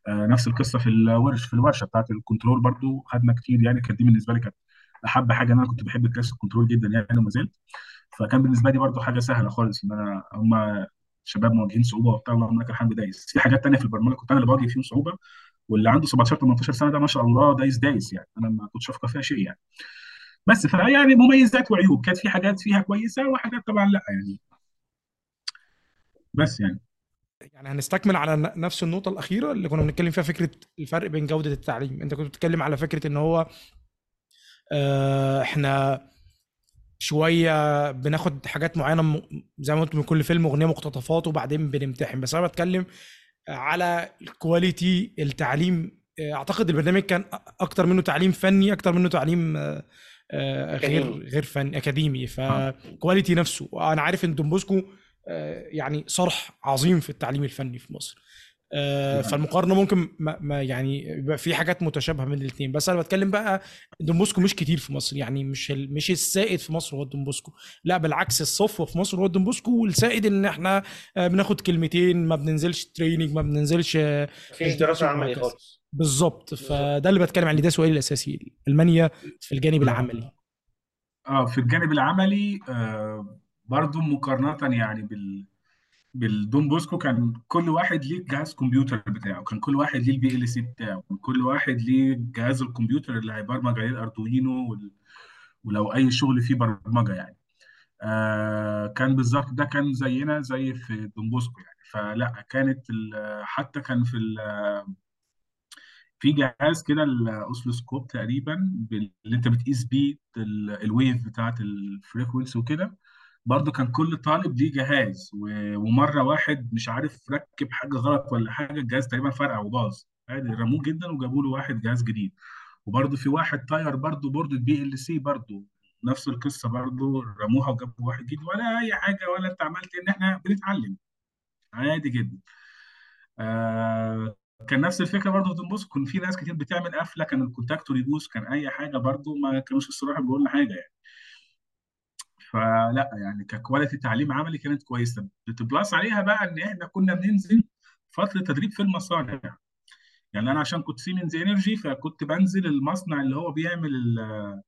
آه نفس القصة في الورش في الورشة بتاعت ال control برضه خدنا كتير يعني. كانت دي بالنسبة لي كانت احب حاجة ان أنا كنت بحب class ال control جدا يعني وما زلت. فكان بالنسبة لي برضه حاجة سهلة خالص إن أنا هم شباب مواجهين صعوبة وبتاع اللهم لك الحمد دايس. في حاجات تانية في البرمجة كنت أنا اللي بواجه فيهم صعوبة واللي عنده 17 18 سنة ده ما شاء الله دايس دايس يعني. أنا ما كنتش افقه فيها شيء يعني. بس فيعني مميزات وعيوب كانت في حاجات فيها كويسة وحاجات طبعا لأ يعني. بس يعني. يعني هنستكمل على نفس النقطة الأخيرة اللي كنا بنتكلم فيها فكرة الفرق بين جودة التعليم، أنت كنت بتتكلم على فكرة إن هو آه، إحنا شوية بناخد حاجات معينة م- زي ما قلت من كل فيلم أغنية مقتطفات وبعدين بنمتحن، بس أنا بتكلم على ال quality التعليم. آه، أعتقد البرنامج كان أكتر منه تعليم فني أكتر منه تعليم آه، غير. غير فني أكاديمي. ف quality نفسه. أنا عارف دون بوسكو، يعني صرح عظيم في التعليم الفني في مصر. فالمقارنة ممكن ما ما يعني يبقى في حاجات متشابهة بين الاثنين بس أنا بتكلم بقى دون بوسكو مش كتير في مصر يعني مش مش السائد في مصر هو دون بوسكو لا بالعكس الصفوه في مصر هو دون بوسكو والسائد إن إحنا آه، بناخد كلمتين ما بننزلش training ما بننزلش آه، مفيش دراسة عملية. خالص. بالظبط. فده اللي بتكلم عليه ده سؤالي الأساسي. ألمانيا في الجانب العملي. آه في الجانب العملي آه برضو مقارنة يعني بال بالدون بوسكو كان كل واحد ليه جهاز كمبيوتر بتاعه كان كل واحد ليه ال PLC بتاعه كان كل واحد ليه جهاز الكمبيوتر اللي هيبرمج عليه الأردوينو وال... ولو أي شغل فيه برمجة يعني آه كان بالظبط ده كان زينا زي في دون بوسكو يعني فلا كانت. حتى كان في. في جهاز كده ال oscilloscope تقريبا اللي أنت بتقيس بيه ال- ال wave بتاعت ال frequency وكده برضه كان كل طالب ليه جهاز و- ومرة واحد مش عارف ركب حاجة غلط ولا حاجة الجهاز تقريبا فرقع وباظ. عادي رموه جدا وجابوا له واحد جهاز جديد. وبرضه في واحد طاير برضه board ال PLC برضه نفس القصة برضه رموها وجابوا واحد جديد ولا أي حاجة ولا أنت عملت إن إحنا بنتعلم. عادي جدا. آه كان نفس الفكرة برضه في دون كان في ناس كتير بتعمل قفلة كان ال contactor يبوظ كان أي حاجة برضه ما كانوش الصراحه بيقولوا لنا حاجة يعني. فلا يعني ك quality تعليم عملي كانت كويسة. بت plus عليها بقى إن إحنا كنا بننزل فترة تدريب في المصانع. يعني أنا عشان كنت Siemens Energy فكنت بنزل المصنع اللي هو بيعمل ال-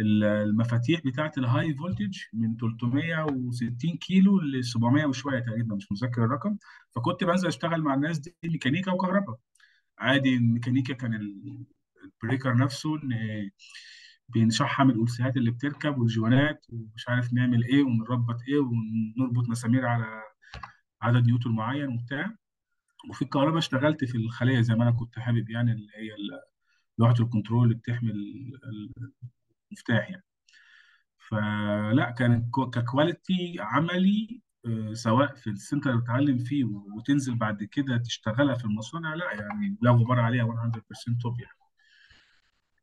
ال- المفاتيح بتاعت ال high voltage من 360 كيلو ل 700 وشوية تقريبا مش متذكر الرقم. فكنت بنزل أشتغل مع الناس دي ميكانيكا وكهرباء. عادي الميكانيكا كان ال- ال breaker نفسه إن بنشحم الألسيهات اللي بتركب والجوانات ومش عارف نعمل إيه ونربط إيه ونربط مسامير على عدد نيوتن معين وبتاع. وفي الكهرباء اشتغلت في الخلية زي ما أنا كنت حابب يعني اللي هي لوحة ال control اللي بتحمل ال- المفتاح يعني. فلا كان كو- ك quality عملي آه، سواء في ال center اللي بتتعلم فيه وتنزل بعد كده تشتغلها في المصانع لا يعني لا غبار عليها 100% top يعني.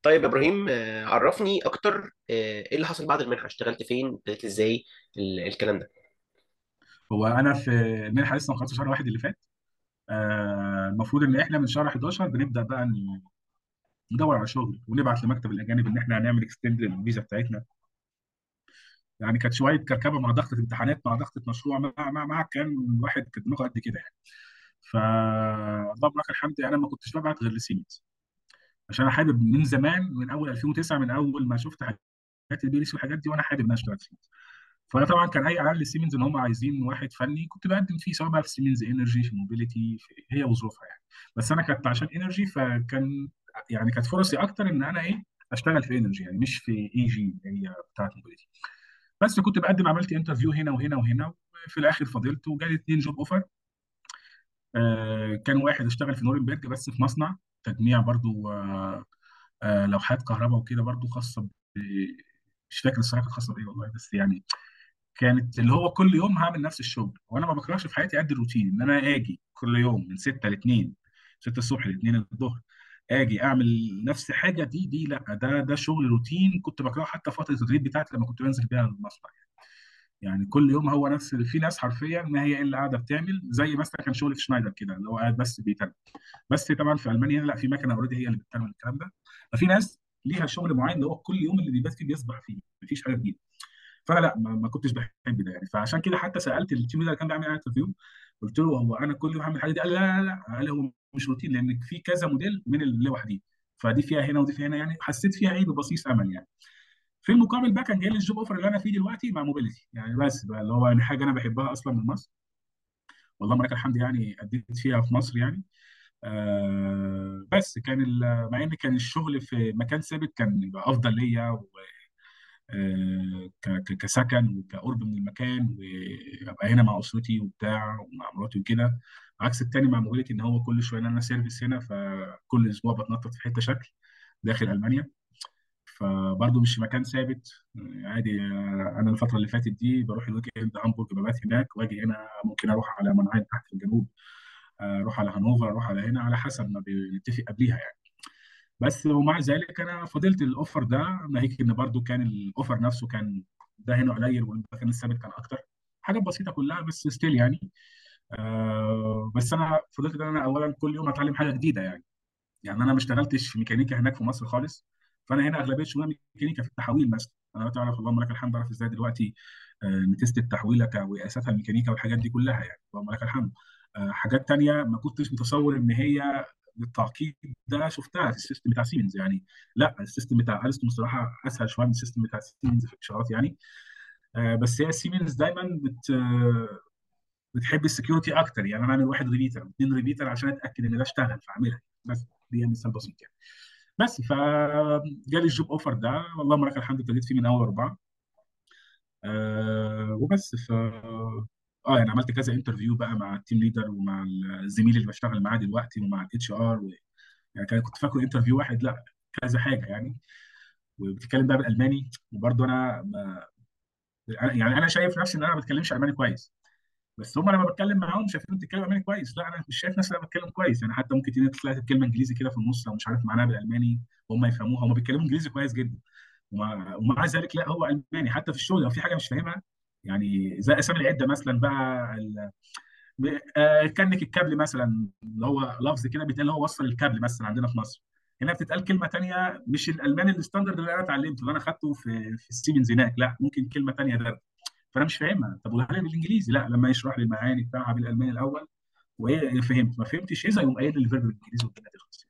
طيب إبراهيم آه، عرفني أكتر آه، إيه اللي حصل بعد المنحة؟ اشتغلت فين؟ ابتديت إزاي؟ ال- الكلام ده. هو أنا في المنحه لسه ما خلصتش شهر واحد اللي فات. آه، المفروض إن إحنا من شهر 11 بنبدأ بقى ندور على شغل ونبعت لمكتب الأجانب إن إحنا هنعمل extend للفيزا بتاعتنا. يعني كانت شوية كركبة مع ضغطة امتحانات مع ضغطة مشروع مع مع, مع كان الواحد كان دماغه قد كده يعني. فاللهم لك الحمد أنا ما كنتش ببعت غير لسيمنز عشان أنا حابب من زمان من أول 2009 من أول ما شفت حاجات ال PLC والحاجات دي وأنا حابب إن أنا أشتغل سيمنز فأنا طبعا كان أي اعلان لسيمنز إن هم عايزين واحد فني كنت بقدم فيه سواء بقى في Siemens Energy في Mobility هي وظروفها يعني. بس أنا كنت عشان Energy فكان يعني كانت فرصي أكتر إن أنا إيه أشتغل في Energy يعني مش في AG اللي هي بتاعت Mobility بس كنت بقدم عملت interview هنا وهنا وهنا وفي الآخر فضلت وجالي اتنين job offer كان واحد اشتغل في نورنبرج بس في مصنع. تجميع برضو آه آه لوحات كهرباء وكده برضو خاصة مش فاكر الصراحة كانت خاصة بإيه والله بس يعني كانت اللي هو كل يوم هعمل نفس الشغل. وأنا ما بكرهش في حياتي قد الروتين إن أنا آجي كل يوم من 6 ل 2 6 الصبح ل 2 الظهر آجي أعمل نفس حاجة دي دي لأ ده ده شغل روتين كنت بكرهه حتى فترة التدريب بتاعتي لما كنت بنزل بيها المصنع يعني كل يوم هو نفس في ناس حرفيا ما هي إلا قاعدة بتعمل زي مثلا كان شغل في شنايدر كده اللي هو قاعد بس بيترجم. بس طبعا في ألمانيا لا في مكنة already هي اللي بتعمل الكلام ده. ففي ناس ليها شغل معين اللي هو كل يوم اللي بيبات فيه بيصبح فيه مفيش حاجة جديدة. فأنا لا ما, ما كنتش بحب ده يعني. فعشان كده حتى سألت ال team اللي كان بيعمل interview قلت له هو أنا كل يوم هعمل حاجة دي؟ قال لا لا لا قال هو مش روتين لأن في كذا موديل من اللوحه دي. فدي فيها هنا ودي فيها هنا يعني. حسيت فيها إيه؟ ببصيص أمل يعني. في المقابل بقى كان جاي لي ال job offer اللي أنا فيه دلوقتي مع Mobility يعني بس بقى اللي هو يعني حاجة أنا بحبها أصلا من مصر. والله لك الحمد يعني أديت فيها في مصر يعني. آه بس كان مع إن كان الشغل في مكان ثابت كان يبقى أفضل ليا و- آه، كسكن وكقرب من المكان وأبقى هنا مع أسرتي وبتاع ومع مراتي وكده. عكس التاني مع Mobility إن هو كل شوية أنا service هنا فكل أسبوع بتنطط في حتة شكل داخل ألمانيا. فبرضه مش مكان ثابت. عادي أنا الفترة اللي فاتت دي بروح ال weekend هامبورج ببات هناك وأجي هنا ممكن أروح على مانهايم تحت في الجنوب آه، أروح على هانوفر أروح على هنا على حسب ما بنتفق قبليها يعني. بس ومع ذلك أنا فضلت ال offer ده. ناهيك إن برضو كان ال offer نفسه كان ده هنا قليل والمكان الثابت كان أكتر. حاجات بسيطة كلها بس still يعني. آه بس أنا فضلت إن أنا اولا كل يوم أتعلم حاجة جديدة يعني. يعني أنا ما اشتغلتش في ميكانيكا هناك في مصر خالص. فأنا هنا أغلبية شغلي ميكانيكا في التحويل مثلا أنا تعرف اللهم لك الحمد أعرف إزاي دلوقتي آه، ن test التحويله وقياساتها الميكانيكا والحاجات دي كلها يعني. اللهم لك الحمد. آه، حاجات تانية ما كنتش متصور إن هي بالتعقيد ده شفتها في ال system بتاع سيمنز يعني. لا ال system بتاع Alstom الصراحه أسهل شوية من ال system بتاع سيمنز في الإشارات يعني. آه، بس هي سيمنز دايما بت بتحب ال security أكتر يعني. أنا أعمل واحد repeater اثنين repeater عشان أتأكد إن ده اشتغل فأعملها. بس دي مثال بسيط يعني. بس فجالي ال job offer ده والله لك الحمد ابتديت فيه من أول أربعة. أه وبس ف آه يعني عملت كذا interview بقى مع ال team leader ومع الزميل اللي بشتغل معاه دلوقتي ومع ال HR و... يعني كنت فاكره interview واحد لا كذا حاجة يعني. وبتتكلم بقى بالألماني وبرضه أنا ما... يعني أنا شايف نفسي إن أنا ما بتكلمش ألماني كويس. بس هم لما بتكلم معاهم شايفين بتتكلم الماني كويس. لا أنا مش شايف نفسي أنا بتكلم كويس. يعني حتى ممكن تلاقي طلعت كلمه إنجليزي كده في النص أو مش عارف معناها بالألماني وهم يفهموها. هم بيتكلموا إنجليزي كويس جدا. ومع, ومع ذلك لا هو ألماني. حتى في الشغل لو في حاجة مش فاهمها يعني زي أسامي العدة مثلا بقى ال... آه، كنك الكابل مثلا اللي هو لفظ كده بيتقال هو وصل الكابل مثلا عندنا في مصر. هنا بتتقال كلمة تانية مش الألماني ال standard اللي أنا اتعلمته اللي أنا خدته في في السيمنز هناك. لا ممكن كلمة تانية ده. فانا مش فاهمها. طب لي بالإنجليزي؟ لا لما يشرح لي المعاني بتاعها بالألماني الأول وايه فهمت. ما فهمتش اذا يقوم قايل لي ال verb بالإنجليزي والدنيا تخلص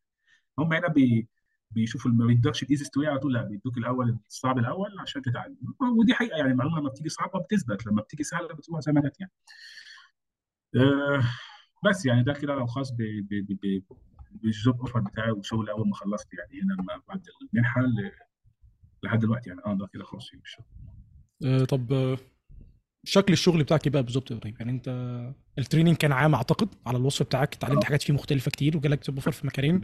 هم هنا بي بيشوفوا ما بيدوكش ال easy way على طول لا بيدوك الأول الصعب الأول عشان تتعلم. ودي حقيقة يعني المعلومة لما بتيجي صعبة بتثبت لما بتيجي سهلة بتروح زي ما جت يعني. آه، بس يعني ده كده لو خاص بال job offer بتاعي وشغل أول ما خلصت يعني هنا بعد المنحة لحد دلوقتي يعني. آه ده كده خلاص يعني الشغل آه، طب شكل الشغل بتاعك بقى بالظبط يا إبراهيم. يعني أنت ال training كان عام أعتقد على الوصف بتاعك اتعلمت حاجات فيه مختلفة كتير وجالك job offer في مكانين.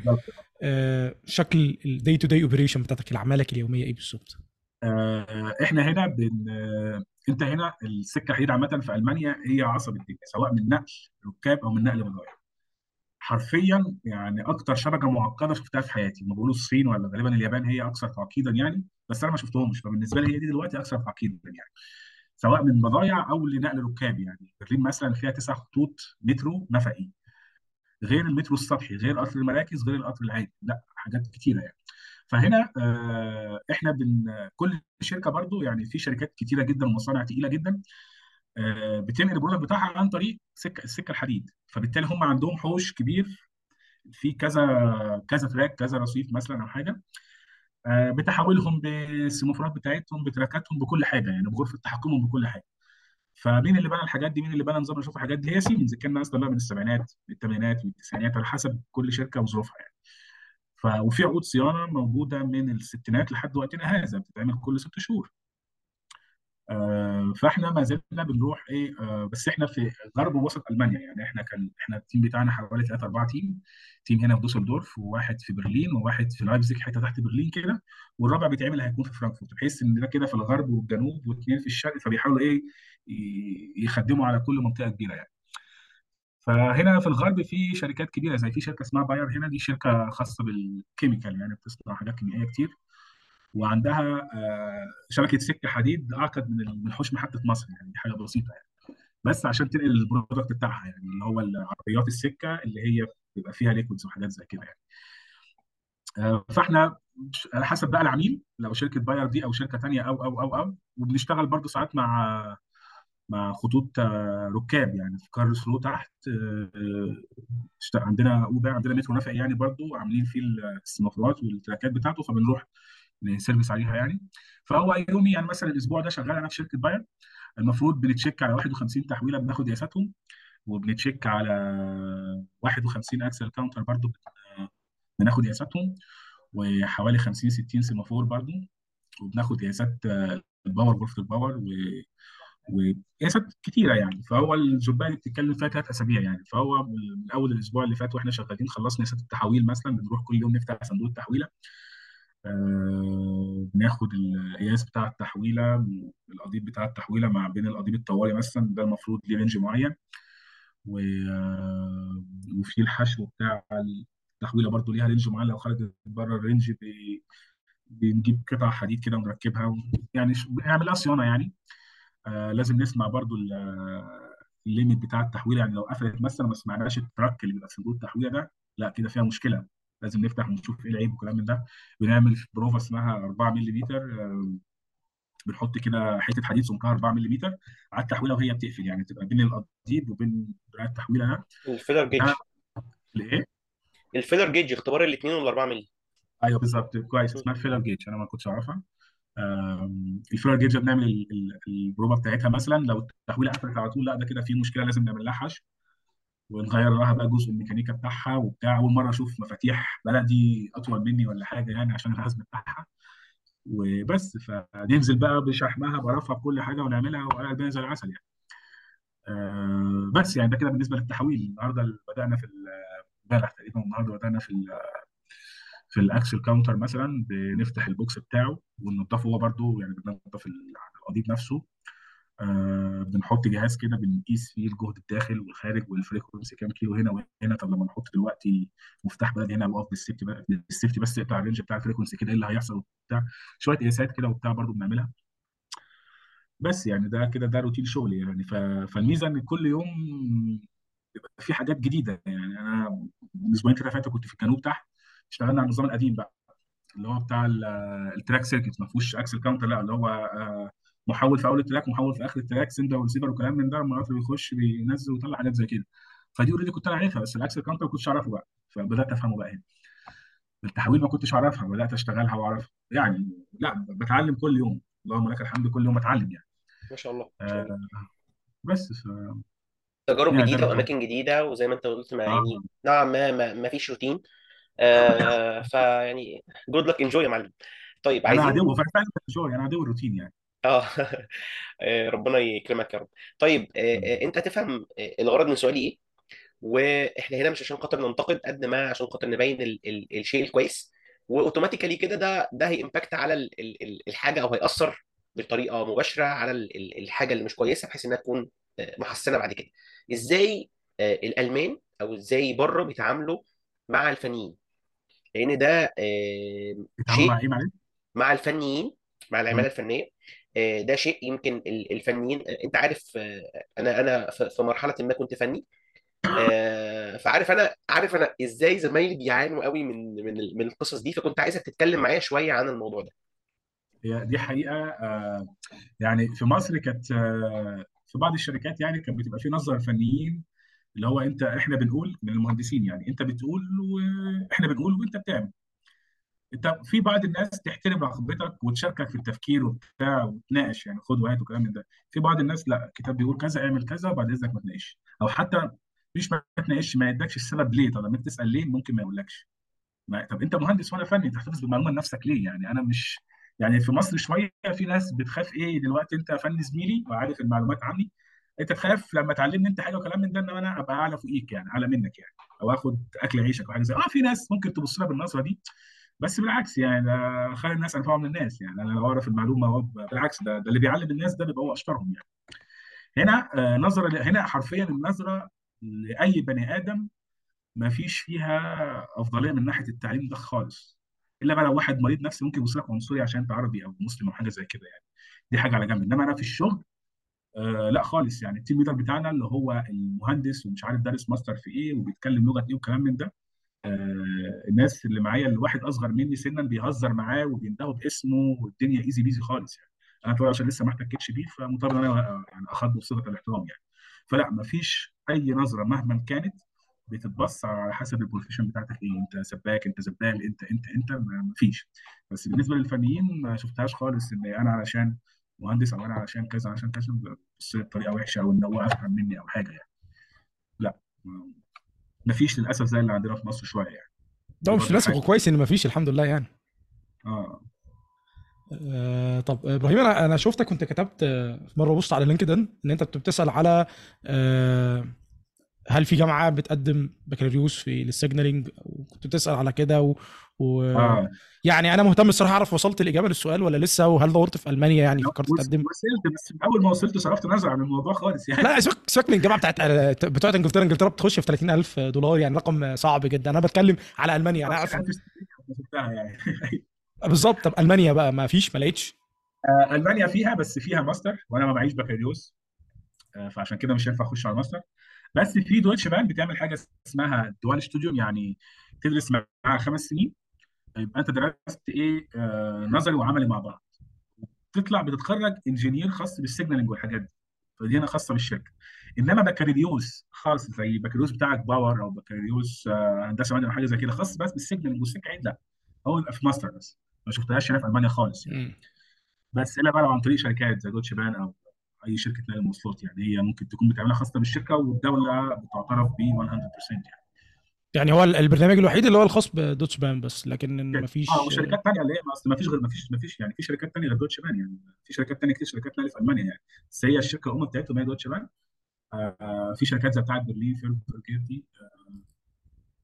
آه، شكل ال day to day operation بتاعتك اعمالك اليومية إيه بالظبط؟ آه، إحنا هنا بن آه، أنت هنا السكة الحديد عامة في ألمانيا هي عصب الدنيا سواء من نقل ركاب أو من نقل بضائع حرفيا يعني أكتر شبكة معقدة شفتها في حياتي ما بيقولوا الصين ولا غالبا اليابان هي أكثر تعقيدا يعني بس أنا ما شفتهمش فبالنسبة لي هي دي دلوقتي أكثر تعقيدا يعني. سواء من بضائع أو لنقل ركاب يعني. برلين مثلا فيها تسع خطوط مترو نفقي. غير المترو السطحي غير قطر المراكز غير القطر العادي. لا حاجات كتيرة يعني. فهنا آه، إحنا بن كل شركة برضو يعني في شركات كتيرة جدا ومصانع تقيلة جدا آه، بتنقل ال product بتاعها عن طريق سكة السكه الحديد. فبالتالي هم عندهم حوش كبير في كذا كذا track كذا رصيف مثلا أو حاجة. آه، بتحولهم بالسيمافورات بتاعتهم بتراكاتهم بكل حاجة يعني بغرفة تحكمهم بكل حاجة. فمين اللي بنى الحاجات دي؟ مين اللي بنى نظام نشوف الحاجات دي؟ هي سيمنز كان أصلا بقى من السبعينات الثمانينات من التسعينات على حسب كل شركة وظروفها يعني. ف وفي عقود صيانة موجودة من الستينات لحد وقتنا هذا بتتعمل كل ست شهور. فاحنا ما زلنا بنروح إيه آه، بس إحنا في غرب ووسط ألمانيا. يعني إحنا كان إحنا ال team بتاعنا حوالي ثلاثة أربعة team team هنا في دوسلدورف وواحد في برلين وواحد في لايبزيج حتة تحت برلين كده. والرابع بيتعمل هيكون في فرانكفورت. بحيث إن ده كده في الغرب والجنوب واثنين في الشرق فبيحاولوا إيه يخدموا على كل منطقة كبيرة يعني. فهنا في الغرب في شركات كبيرة زي في شركة اسمها باير هنا. دي شركة خاصة بال chemical يعني بتصنع حاجات كيميائية كتير. وعندها آه، شبكة سكة حديد أعقد من ال- من حوش محطة مصر يعني دي حاجة بسيطة يعني. بس عشان تنقل ال product بتاعها يعني اللي هو العربيات السكة اللي هي بيبقى فيها liquids وحاجات زي كده يعني. آه، فإحنا على حسب بقى العميل لو شركة باير دي أو شركة تانية أو أو أو أو وبنشتغل برضو ساعات مع مع خطوط آه، ركاب يعني. في تحت آه، آه، اشت- عندنا U-Bahn عندنا مترو نفق يعني برضو عاملين فيه السمافورات والتراكات بتاعته فبنروح ن service عليها يعني. فهو يومي يعني مثلا الأسبوع ده شغال أنا في شركة باير. المفروض بن check على 51 تحويلة بناخد قياساتهم وبن check على 51 axle counter برضو بن- بناخد قياساتهم وحوالي 50 60 سيمافور برضو وبناخد قياسات آه، ال power غرفه ال power و وقياسات كتيرة يعني. فهو الجوبايه اللي بتتكلم فيها ثلاث أسابيع يعني. فهو من أول الأسبوع اللي فات وإحنا شغالين خلصنا قياسات التحويل مثلا بنروح كل يوم نفتح صندوق التحويلة. بناخد القياس بتاع التحويلة القضيب بتاع التحويلة مع بين القضيب الطوالي مثلا ده المفروض ليه range معين آه، وفي الحشو بتاع التحويلة برضو ليها range معين لو خرجت بره ال range بنجيب قطع حديد كده ونركبها. يعني ش- بنعمل لها صيانة يعني آه لازم نسمع برضو ال- آه، ال limit بتاع التحويل يعني لو قفلت مثلا ما سمعناش التراك اللي بيبقى في صندوق التحويلة ده لا كده فيها مشكلة لازم نفتح ونشوف إيه العيب وكلام من ده. بنعمل بروفا اسمها 4 ملم آه بنحط كده حتة حديد سمكها 4 ملم على التحويلة وهي بتقفل يعني تبقى بين القضيب وبين دراع التحويلة ده. ال feeler gauge الإيه؟ ال feeler gauge اختبار الاثنين والأربعة مللي أيوه بالظبط كويس. اسمها feeler gauge أنا ما كنتش أعرفها. ال feeler gauge بنعمل ال- ال- البروفا بتاعتها مثلا لو التحويلة قفلت على طول لا ده كده في مشكلة لازم نعمل لها حشو. ونغير لها بقى جزء الميكانيكا بتاعها وبتاع. أول مرة أشوف مفاتيح بلدي أطول مني ولا حاجة يعني عشان الحزم بتاعها. وبس فننزل بقى بشحمها برفها بكل حاجة ونعملها وقلع الدنيا زي العسل يعني. آه، بس يعني ده كده بالنسبة للتحويل. النهارده بدأنا في امبارح تقريبا النهارده بدأنا في في ال axle counter مثلا بنفتح ال box بتاعه وننضفه هو برده يعني بننضف ال- القضيب نفسه. آه بنحط جهاز كده بنقيس فيه الجهد الداخل والخارج وال frequency كام كيلو هنا وهنا. طب لما نحط دلوقتي مفتاح بلدي هنا وأقف بال safety بال safety بس يقطع ال range بتاع ال frequency كده إيه اللي هيحصل وبتاع. شوية قياسات كده وبتاع برضو بنعملها. بس يعني ده كده ده روتين شغلي يعني. ف... فالميزة إن كل يوم بيبقى في حاجات جديدة يعني. أنا من أسبوعين كده فاتوا كنت في الجنوب تحت اشتغلنا على النظام القديم بقى اللي هو بتاع ال- track circuit ما فيهوش axle counter لا اللي هو آه، محول في أول ال track ومحول في آخر ال track sender و receiver وكلام من ده لما القطر بيخش بينزل ويطلع حاجات زي كده. فدي already كنت أنا عارفها بس ال axle counter ما كنتش أعرفه بقى. فبدأت أفهمه بقى هنا. التحويل ما كنتش أعرفها بدأت أشتغلها وأعرفها. يعني لا بتعلم كل يوم. اللهم لك الحمد كل يوم اتعلم يعني. ما شاء الله ما شاء الله. آه بس ف... تجارب يعني ده جديده واماكن جديدة وزي ما أنت قلت ما آه. يعني نوعا ما ما ما فيش روتين. آه فيعني جود لك انجوي يا معلم. طيب أنا عايزين عدو فعلا شغل أنا عدو الروتين يعني. آه. آه، ربنا يكرمك يا رب. طيب آه، آه، أنت هتفهم آه، الغرض من سؤالي إيه؟ وإحنا هنا مش عشان خاطر ننتقد قد ما عشان خاطر نبين ال ال الشيء الكويس. و automatically كده ده ده ه impact على ال ال ال الحاجة أو هيأثر بطريقة مباشرة على ال ال الحاجة اللي مش كويسة بحيث إنها تكون آه، محسنة بعد كده. إزاي آه، الألمان أو إزاي بره بيتعاملوا مع الفنيين؟ لأن ده آه، بيتعاملوا مع شيء إيه معلش؟ مع الفنيين مع العمالة مم. الفنية. ده شيء يمكن ال- الفنيين آه، انت عارف آه، أنا أنا في مرحلة ما كنت فني آه، فعارف أنا عارف أنا إزاي زمايلي بيعانوا قوي من من من القصص دي فكنت عايزك تتكلم معايا شوية عن الموضوع ده. هي دي حقيقة آه يعني في مصر كانت آه في بعض الشركات يعني كانت بتبقى في نظره الفنيين اللي هو انت إحنا بنقول من المهندسين يعني انت بتقول وإحنا بنقول وانت بتعمل. انت في بعض الناس تحترم رغبتك وتشاركك في التفكير وبتاع وتناقش يعني خد وهات وكلام من ده. في بعض الناس لا الكتاب بيقول كذا اعمل كذا وبعد إذنك ما تناقش. أو حتى مش ما تناقش ما يدكش السبب ليه؟ طب لما تسأل ليه ممكن ما يقولكش. ما طب أنت مهندس وأنا فني تحتفظ بالمعلومة لنفسك ليه؟ يعني أنا مش يعني في مصر شوية في ناس بتخاف إيه دلوقتي؟ أنت فني زميلي وعارف المعلومات عني. أنت تخاف لما تعلمني أنت حاجة وكلام من ده ان أنا أبقى أعلى فوقيك يعني أعلى منك يعني. أو آخد أكل عيشك أو حاجة زي آه في ناس ممكن تبص لها بالنظرة دي. بس بالعكس يعني خلي الناس انفعهم من الناس يعني. أنا لو اعرف المعلومة بالعكس ده, ده اللي بيعلم الناس ده بيبقى هو أشطرهم يعني. هنا آه نظرة هنا حرفيا النظرة لأي بني آدم ما فيش فيها أفضلية من ناحية التعليم ده خالص. إلا بقى لو واحد مريض نفسي ممكن يبص لك عنصري عشان أنت عربي أو مسلم أو حاجة زي كده يعني. دي حاجة على جنب. إنما أنا في الشغل آه لا خالص يعني. ال team leader بتاعنا اللي هو المهندس ومش عارف دارس ماستر في إيه وبيتكلم لغة إيه وكلام من ده الناس اللي معايا الواحد أصغر مني سنا بيهزر معاه وبيندهوا باسمه والدنيا easy peasy خالص يعني. أنا طبعا عشان لسه ما احتكتش بيه فمضطر إن أنا يعني اخاطبه بصيغه الاحترام يعني. فلا ما فيش أي نظرة مهما كانت بتتبص على حسب ال profession بتاعتك إيه. أنت سباك أنت زبال أنت أنت أنت ما فيش. بس بالنسبة للفنيين ما شفتهاش خالص إن أنا علشان مهندس أو أنا علشان كذا عشان كذا بص بطريقه وحشة أو إن هو أفهم مني أو حاجة يعني. لا ما فيش للأسف زي اللي عندنا في مصر شوية يعني. ده مش للأسف كويس إن مفيش الحمد لله يعني. آه. آه طب إبراهيم أنا أنا شفتك كنت كتبت مرة post على لينكدين إن أنت بتسأل على آه هل في جامعة بتقدم بكالوريوس في ال signalling وكنت بتسأل على كده و... و... آه. يعني أنا مهتم الصراحة أعرف وصلت الإجابة للسؤال ولا لسه؟ وهل دورت في ألمانيا يعني فكرت تقدم؟ وصلت بس من أول ما وصلت صرفت نظر عن الموضوع خالص يعني. لا سيبك سيبك من الجامعة بتاعت بتوع إنجلترا. إنجلترا بتخش في 30000 دولار يعني رقم صعب جدا. أنا بتكلم على ألمانيا. أنا عارف يعني. بالظبط. طب ألمانيا بقى ما فيش ما لقيتش؟ آه، ألمانيا فيها بس فيها ماستر وأنا ما معيش بكالوريوس. آه، فعشان كده مش هينفع أخش على ماستر. بس في Deutsche Bahn بتعمل حاجة اسمها duales Studium يعني تدرس معاها خمس سنين. يبقى أنت درست إيه؟ آه، نظري وعملي مع بعض. تطلع بتتخرج engineer خاص بال signalling والحاجات دي. فدي هنا خاصة بالشركة. إنما بكالوريوس خاص زي البكالوريوس بتاعك power أو بكالوريوس آه، هندسة مدني أو حاجة زي كده خاص بس بال signalling والسكة لا هو يبقى في ماستر بس. ما شفتهاش هنا في ألمانيا خالص يعني. بس إلا بقى لو عن طريق شركات زي Deutsche Bahn أو أي شركة نقل مواصلات يعني هي ممكن تكون بتعملها خاصة بالشركة والدولة بتعترف ب 100% يعني. يعني هو البرنامج الوحيد اللي هو الخاص ب Deutsche Bahn بس لكن ما فيش آه وشركات ثانية اللي هي أصل ما فيش غير ما فيش ما فيش يعني في شركات ثانية غير Deutsche Bahn يعني. في شركات ثانية كتير شركات نقل في ألمانيا يعني. بس هي الشركة الام بتاعتهم هي Deutsche Bahn آه في شركات زي بتاعت برلين Verkehrsbetriebe دي.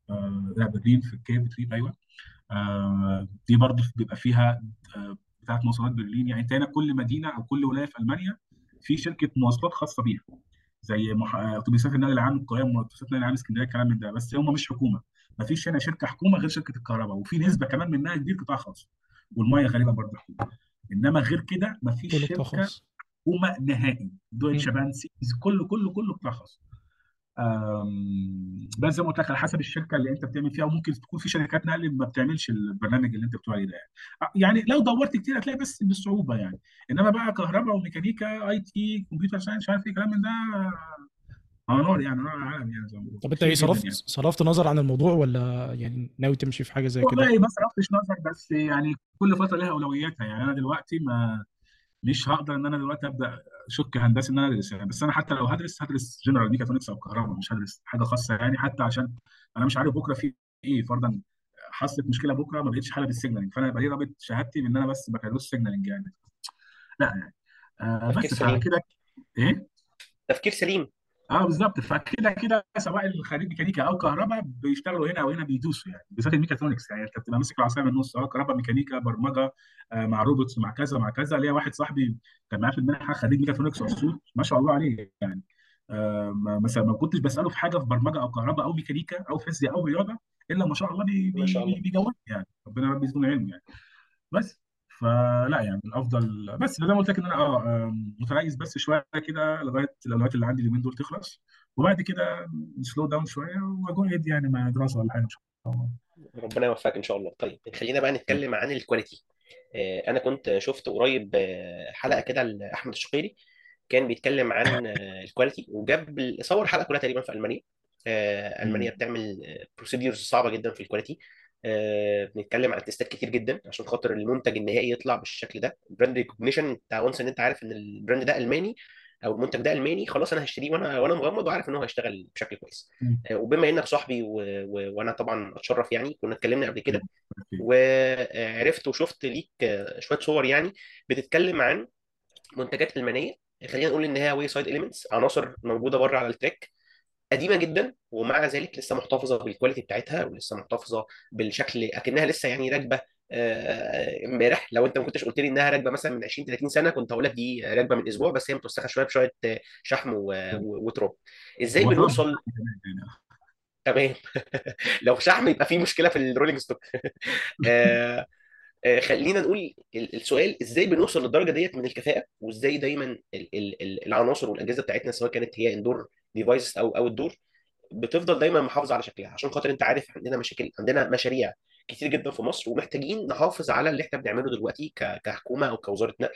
آه لا برلين في الكيف تريب أيوه. آه دي برضه بيبقى فيها آه بتاعت مواصلات برلين يعني. انت هنا كل مدينة أو كل ولاية في ألمانيا في شركة مواصلات خاصة بيها زي مح... أتوبيسات النقل العام القاهرة واتوبيسات النقل العام اسكندرية الكلام من ده بس هم مش حكومة. ما فيش هنا شركة حكومة غير شركة الكهرباء وفي نسبة كمان منها كبير قطاع خاص والمية غالبا برضه حكومة. إنما غير كده ما فيش شركة خاص. حكومة نهائي دويتش. بان سيز كله كله كله قطاع خاص. بس زي ما قلت لك على حسب الشركة اللي أنت بتعمل فيها وممكن تكون في شركات نقل ما بتعملش البرنامج اللي أنت بتقول عليه ده. يعني يعني لو دورت كتير هتلاقي بس بالصعوبة يعني. إنما بقى كهرباء وميكانيكا IT computer science مش عارف إيه كلام من ده آه نار يعني نار العالم يعني زي ما طب أنت إيه صرفت يعني. صرفت نظر عن الموضوع ولا يعني ناوي تمشي في حاجة زي كده؟ والله ما صرفتش نظر بس يعني كل فترة لها أولوياتها يعني. أنا دلوقتي ما مش هقدر إن أنا دلوقتي أبدأ أشك هندسة إن أنا أدرس يعني. بس أنا حتى لو هدرس هدرس general mechatronics أو كهرباء مش هدرس حاجة خاصة يعني. حتى عشان أنا مش عارف بكرة في إيه. فرضا حصلت مشكلة بكرة ما بقتش حاله بال signalling فأنا يبقى ليه رابط شهادتي بإن أنا بس بكالوريوس signalling يعني. لا يعني. آه بس فكده إيه؟ تفكير سليم. آه بالظبط. فكده كده سواء الخريج ميكانيكا أو كهرباء بيشتغلوا هنا أو هنا بيدوسوا يعني. بالذات الميكاترونكس يعني. أنت بتبقى ماسك العصاية من النص آه كهرباء ميكانيكا برمجة آه مع robots مع كذا مع كذا. ليا واحد صاحبي كان معايا في المنحة خريج ميكاترونكس اسيوط ما شاء الله عليه يعني. آه مثلا ما كنتش بسأله في حاجة في برمجة أو كهرباء أو ميكانيكا أو فيزياء أو رياضة إلا ما شاء الله بي ما شاء بي الله بيجاوب يعني. ربنا ربي يزيدنا علم يعني. بس. فلا يعني الأفضل بس زي ما قلت لك إن أنا آه آم، متريث بس شوية كده لغاية الاولويات اللي عندي اليومين دول تخلص. وبعد كده slow down شوية و I go ahead يعني مع دراسة ولا حاجة إن شاء الله. ربنا يوفقك إن شاء الله. طيب خلينا بقى نتكلم عن ال quality آه، أنا كنت شفت قريب آه، حلقة كده لأحمد الشقيري كان بيتكلم عن آه، ال quality وجاب صور حلقة كلها تقريبا في المانيا المانيا. بتعمل procedures صعبة جدا في ال quality بنتكلم عن test ات كتير جدا عشان خاطر المنتج النهائي يطلع بالشكل ده. brand recognition انت once ان انت عارف إن ال brand ده ألماني أو المنتج ده ألماني خلاص أنا هشتريه وأنا وأنا مغمض وعارف إن هو هيشتغل بشكل كويس. آه، وبما إنك صاحبي و... و... وأنا طبعا أتشرف يعني كنا اتكلمنا قبل كده وعرفت وشفت ليك شوية صور يعني بتتكلم عن منتجات ألمانية. خلينا نقول إن هي wayside elements عناصر موجودة بره على ال track. قديمة جدا ومع ذلك لسه محتفظة بال quality بتاعتها ولسه محتفظة بالشكل أكنها لسه يعني راكبة آه، امبارح. لو أنت ما كنتش قلت لي إنها راكبة مثلا من 20 30 سنة كنت هقول لك دي راكبة من أسبوع بس هي متوسخة شوية بشوية آه، شحم وتراب. إزاي بنوصل؟ يعني. تمام. لو شحم يبقى في مشكلة في ال rolling stock خلينا نقول ال- السؤال إزاي بنوصل للدرجة ديت من الكفاءة وإزاي دايما ال- ال- ال- العناصر والأجهزة بتاعتنا سواء كانت هي indoor device أو outdoor بتفضل دايما محافظة على شكلها. عشان خاطر أنت عارف عندنا مشاكل عندنا مشاريع كتير جدا في مصر ومحتاجين نحافظ على اللي إحنا بنعمله دلوقتي كحكومة أو كوزارة نقل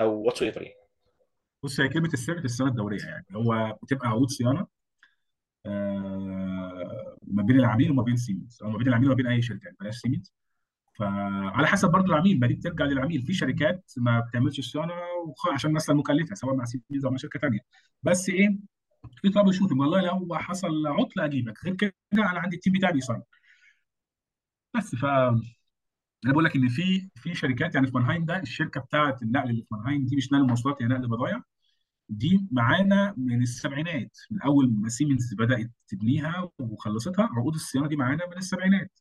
أو whatsoever يعني. بص هي كلمة السر في الصيانه الدورية يعني. هو بتبقى عقود صيانة آه ما بين العميل وما بين سيمنز أو ما بين العميل وما بين أي شركة يعني بلاش سيمنز فعلى حسب برضو العميل ما دي بترجع للعميل. في شركات ما بتعملش صيانة عشان مثلا مكلفة سواء مع سيمنز أو مع شركة ثانية بس إيه في troubleshooting والله لو حصل عطله أجيبك. غير كده أنا عندي ال team بتاعي بيصنع بس ف أنا بقول لك إن في في شركات يعني في مانهايم ده الشركة بتاعه النقل اللي في مانهايم دي مش نقل مواصلات هي نقل بضايع. دي معانا من السبعينات. من أول ما سيمنز بدأت تبنيها وخلصتها عقود الصيانة دي معانا من السبعينات.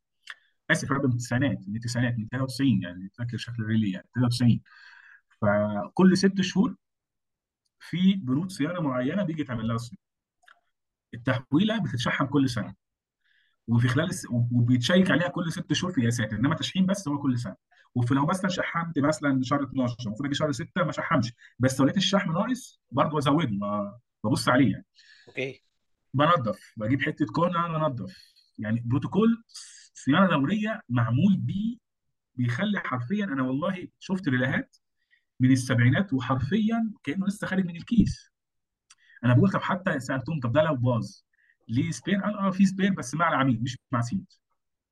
اسف من التسعينات من التسعينات من 93 يعني فاكر شكل ال relay يعني 93 فكل ست شهور في بنود صيانة معينة بيجي تعمل لها صيانة. التحويلة بتتشحن كل سنة. وفي خلال الس... وبي check عليها كل ست شهور في قياسات إنما تشحين بس هو كل سنة. وفي لو مثلا شحمت مثلا شهر 12 المفروض أجي شهر 6 ما شحمش بس لو لقيت الشحم ناقص برضه بزوده ما ببص عليه يعني. أوكي. بنظف. بجيب حتة corner انضف يعني بروتوكول صيانه دورية معمول بيه بيخلي حرفيا أنا والله شفت relay ات من السبعينات وحرفيا كأنه لسه خارج من الكيس. أنا بقول طب حتى سألتهم طب ده لو باظ ليه spare؟ قال آه في spare بس مع العميل مش مع سيمنز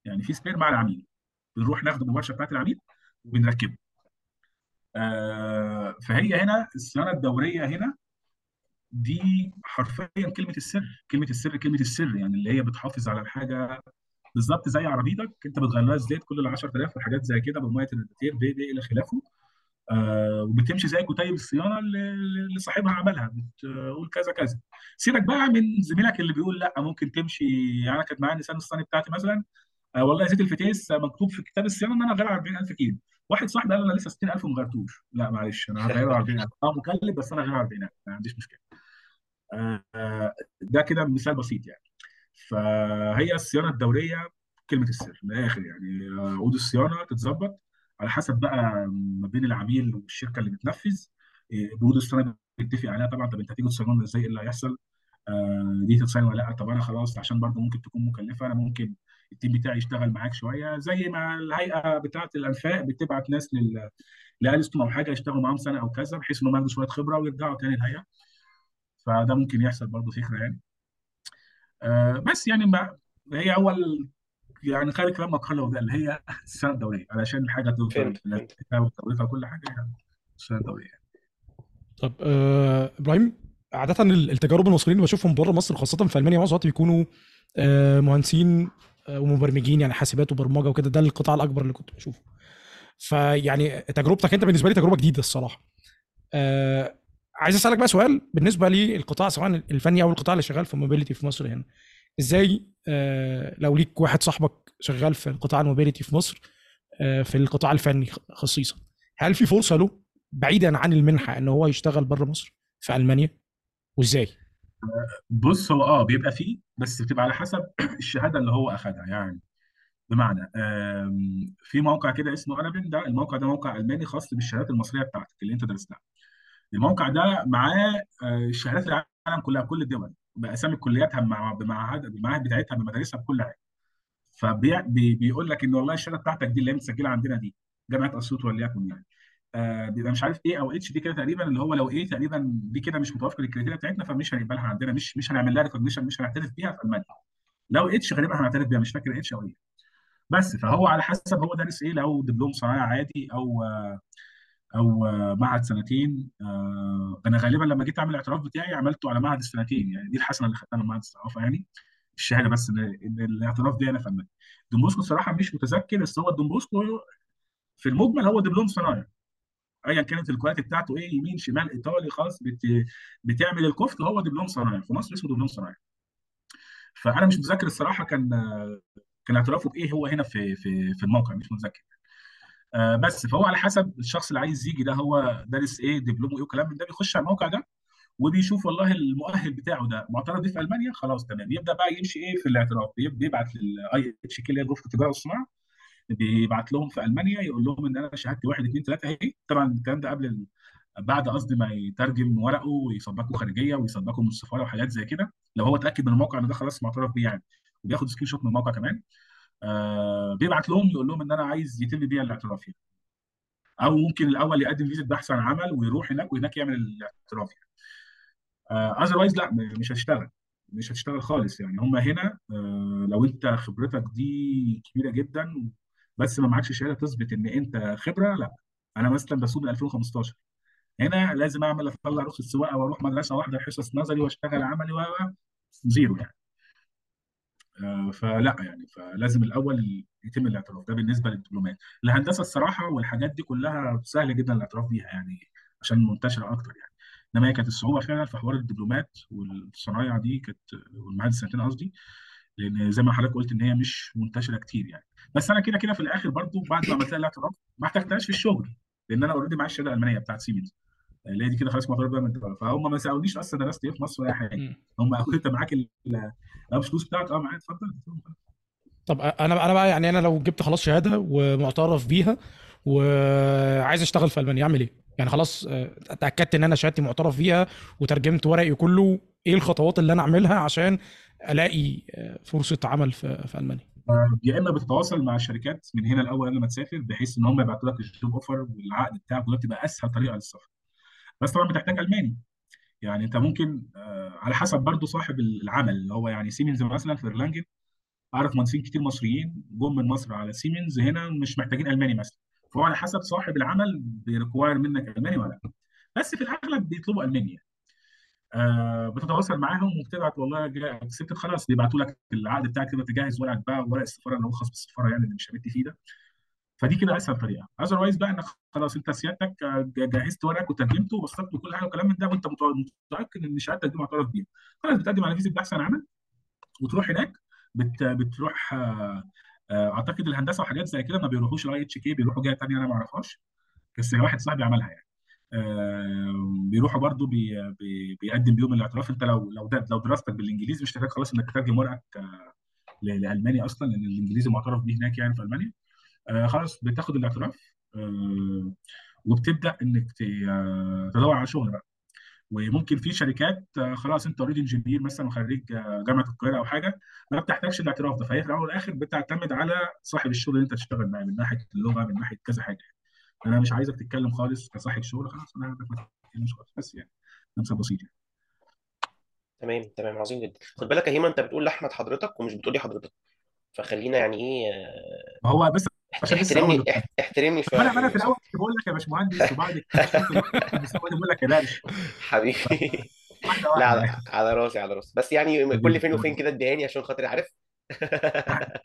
يعني في spare مع العميل. بنروح من الورشه بتاعت العميل وبنركبه. آه فهي هنا الصيانه الدورية هنا دي حرفيا كلمة السر كلمة السر كلمة السر يعني اللي هي بتحافظ على الحاجة بالظبط زي عربيتك انت بتغير لها الزيت كل 10000 وحاجات زي كده بمية الريديتير بي بي إلى خلافه. آه وبتمشي زي كتيب الصيانه اللي, صاحبها عملها بتقول كذا كذا. سيبك بقى من زميلك اللي بيقول لا ممكن تمشي يعني أنا كانت معايا نيسان الصيني بتاعتي مثلا. آه والله زيت الفتيس مكتوب في كتاب الصيانة إن أنا غير 40000 كيلو. واحد صاحبي قال أنا لسه 60000 وما غيرتوش لا معلش أنا هغيره 40000 أه مكلف بس أنا غير 40000 ما عنديش مشكلة. آه ده كده مثال بسيط يعني. فهي الصيانة الدوريه كلمة السر من الآخر يعني. عقود الصيانة تتظبط على حسب بقى ما بين العميل والشركة اللي بتنفذ. بنود الصيانة بيتفق عليها طبعا. طب أنت هتيجي تصينها إزاي؟ إيه اللي هيحصل؟ آه دي تتصين ولا لأ؟ طب أنا خلاص عشان برضه ممكن تكون مكلفة أنا ممكن التيم بتاعي يشتغل معاك شوية. زي ما الهيئة بتاعة الأنفاق بتبعت ناس لل لالستون أو حاجة يشتغلوا معاهم سنه أو كذا بحيث إنهم ياخدوا شوية خبرة ويرجعوا تاني الهيئة. فده ممكن يحصل برضه فكرة يعني. آه، بس يعني ما هي أول يعني خلي كلام مقاله وده اللي هي السنة الدوريه علشان الحاجة توصل فهمت فهمت. لنتيجتها وتطورها وكل حاجة يعني السنة الدوريه طب آه إبراهيم عادة التجارب المصريين اللي بشوفهم بره مصر خاصة في ألمانيا معظم الوقت بيكونوا آه مهندسين آه ومبرمجين يعني حاسبات وبرمجة وكده ده القطاع الأكبر اللي كنت بشوفه. فيعني تجربتك أنت بالنسبة لي تجربة جديدة الصراحة. آه عايز أسألك بقى سؤال بالنسبة للقطاع سواء الفني أو القطاع اللي شغال في موبيليتي في مصر هنا. إزاي آه لو ليك واحد صاحبك شغال في القطاع الموبيليتي في مصر آه في القطاع الفني خصيصا هل في فرصة له بعيدا عن المنحة إن هو يشتغل بره مصر في ألمانيا؟ وإزاي؟ بص هو آه بيبقى فيه بس بتبقى على حسب الشهادة اللي هو اخذها يعني. بمعنى في موقع كده اسمه anabin ده الموقع ده موقع ألماني خاص بالشهادات المصرية بتاعتك اللي أنت درستها. الموقع ده معاه آه، شهادات العالم كلها كل الدول بأسامي كلياتها مع بمعاهد بتاعتها بمدارسها بكل حاجة. فبيقول لك إن والله الشهادة بتاعتك دي اللي هي متسجله عندنا دي جامعة أسيوط وليكن يعني. آه، بيبقى مش عارف إيه أو H دي كده تقريبا اللي هو لو إيه تقريبا دي كده مش متوافقة لل criteria بتاعتنا فمش هنقبلها عندنا مش مش هنعمل لها recognition مش هنعترف بيها في ألمانيا. لو إتش غالبا هنعترف بيها مش فاكر إتش أو إيه. بس فهو على حسب هو دارس إيه لو دبلوم صناعه عادي أو أو معهد سنتين آه، أنا غالبا لما جيت أعمل الاعتراف بتاعي عملته على معهد السنتين يعني دي الحسنة اللي خدتها من معهد الثقافه يعني الشهادة بس إن إن الاعتراف دي أنا فنان. دون الصراحة مش متذكر بس هو دون في المجمل هو دبلوم صناعي ايا كانت الكواليتي بتاعته إيه يمين شمال إيطالي خاص بت... بتعمل الكفت هو دبلوم صناعي في مصر اسمه دبلوم صناعي فأنا مش متذكر الصراحة كان كان اعترافه بايه هو هنا في في في الموقع مش متذكر. آه بس فهو على حسب الشخص اللي عايز يجي ده هو دارس إيه دبلومه إيه وكلام من ده بيخش على الموقع ده وبيشوف والله المؤهل بتاعه ده. معترف بيه في ألمانيا خلاص تمام. يبدأ بقى يمشي إيه في الاعتراف؟ بيبعت لل IHK اللي هي غرفه التجاره والصناعه بيبعت لهم في ألمانيا يقول لهم إن أنا شهادتي واحد اثنين ثلاثة أهي. طبعا الكلام ده قبل ال... بعد قصدي ما يترجم ورقه ويصدقوا خارجية ويصدقوا من السفارة وحاجات زي كده. لو هو اتأكد من الموقع إن ده خلاص معترف بيه يعني. وبياخد screenshot من الموقع كمان. بيبعت لهم يقول لهم إن أنا عايز يتم بيها الاعتراف يعني. أو ممكن الأول يقدم فيزا بحث عن عمل ويروح هناك وهناك يعمل الاعتراف يعني. otherwise لا مش هتشتغل. مش هتشتغل خالص يعني. هم هنا آه لو أنت خبرتك دي كبيرة جدا بس ما معكش شهادة تثبت إن أنت خبرة لا. أنا مثلا بسوق من 2015 هنا لازم أعمل أطلع رخصه سواقة وأروح مدرسة واحدة حصص نظري وأشتغل عملي و زيرو يعني. آه فلا يعني فلازم الأول يتم الاعتراف. ده بالنسبة للدبلومات. الهندسة الصراحة والحاجات دي كلها سهل جدا الاعتراف بيها يعني عشان منتشرة أكتر يعني. إنما هي كانت الصعوبة فعلا في حوار الدبلومات والصنايع دي كانت والمعاهد السنتين قصدي لأن زي ما حضرتك قلت إن هي مش منتشرة كتير يعني. بس أنا كده كده في الآخر برضو بعد ما عملت الاعتراف ما احتجتهاش في الشغل لأن أنا already معايا الشهادة الألمانية بتاعت سيمنز اللي دي كده خلاص معترف بيها من الدولة. فهم ما سالونيش أصلا درست إيه في مصر ولا حاجة. هم قالوا أنت معاك الفلوس بتاعك. آه معايا اتفضل طب أنا أنا بقى يعني أنا لو جبت خلاص شهادة ومعترف بيها وعايز أشتغل في ألمانيا أعمل إيه؟ يعني خلاص اتاكدت إن أنا شهادتي معترف بيها وترجمت ورقي كله إيه الخطوات اللي أنا أعملها عشان ألاقي فرصة عمل في, في ألمانيا؟ يا إما بتتواصل مع الشركات من هنا الأول قبل ما تسافر بحيث إن هم يبعتوا لك ال job offer والعقد بتاعك وده بتبقى أسهل طريقة للسفر. بس طبعا بتحتاج ألماني. يعني أنت ممكن على حسب برضو صاحب العمل اللي هو يعني سيمنز مثلا في ايرلانجن أعرف مهندسين كتير مصريين جم من مصر على سيمنز هنا مش محتاجين ألماني مثلا. فهو على حسب صاحب العمل بي require منك ألماني ولا لأ. بس في الأغلب بيطلبوا ألماني آه بتتواصل معاهم وبتبعت والله كسبت خلاص بيبعتوا لك العقد بتاعك كده تجهز ورقك بقى ورق السفارة اللي هو خاص بالسفارة يعني اللي مش فيه ده. فدي كده أسهل طريقة. otherwise بقى إنك خلاص أنت سيادتك جهزت ورقك وترجمته ووثقت وكل حاجة وكلام من ده وأنت متأكد إن شهادتك دي معترف بيها خلاص بتقدم على فيزا بحث عن عمل وتروح هناك بت بتروح آه أعتقد الهندسة وحاجات زي كده ما بيروحوش ال IHK بيروحوا جهة ثانية أنا ما أعرفهاش. بس واحد صاحبي عملها يعني. آه بيروحوا برضو بي بي بيقدم بيهم الاعتراف. أنت لو لو ده لو دراستك بالإنجليزي مش محتاج خلاص إنك تترجم ورقك آه لألماني أصلا لأن الإنجليزي معترف به هناك يعني في ألمانيا. آه خلاص بتاخد الاعتراف آه وبتبدأ إنك تدور على شغل بقى. وممكن في شركات خلاص أنت already engineer مثلا وخريج جامعة القاهرة أو حاجة ما بتحتاجش الاعتراف ده. فهي في الأول والآخر بتعتمد على صاحب الشغل اللي أنت تشتغل معاه من ناحية اللغة من ناحية كذا حاجة. أنا مش عايزك تتكلم خالص كصاحب شغل خلاص أنا ما تتكلمش خالص بس يعني نمسك بسيط يعني. تمام تمام عظيم جدا. خد بالك يا هيما أنت بتقول لأحمد حضرتك ومش بتقولي حضرتك. فخلينا يعني إيه ما هو بس عشان لسه احترمني اح- احترمني ما شوية أنا أنا في الأول كنت بقول لك يا باشمهندس وبعد كده بقول لك يا دارش حبيبي. واحدة لا واحدة على, يعني. على راسي على راسي. بس يعني كل فين وفين كده اديهاني عشان خاطري عارف.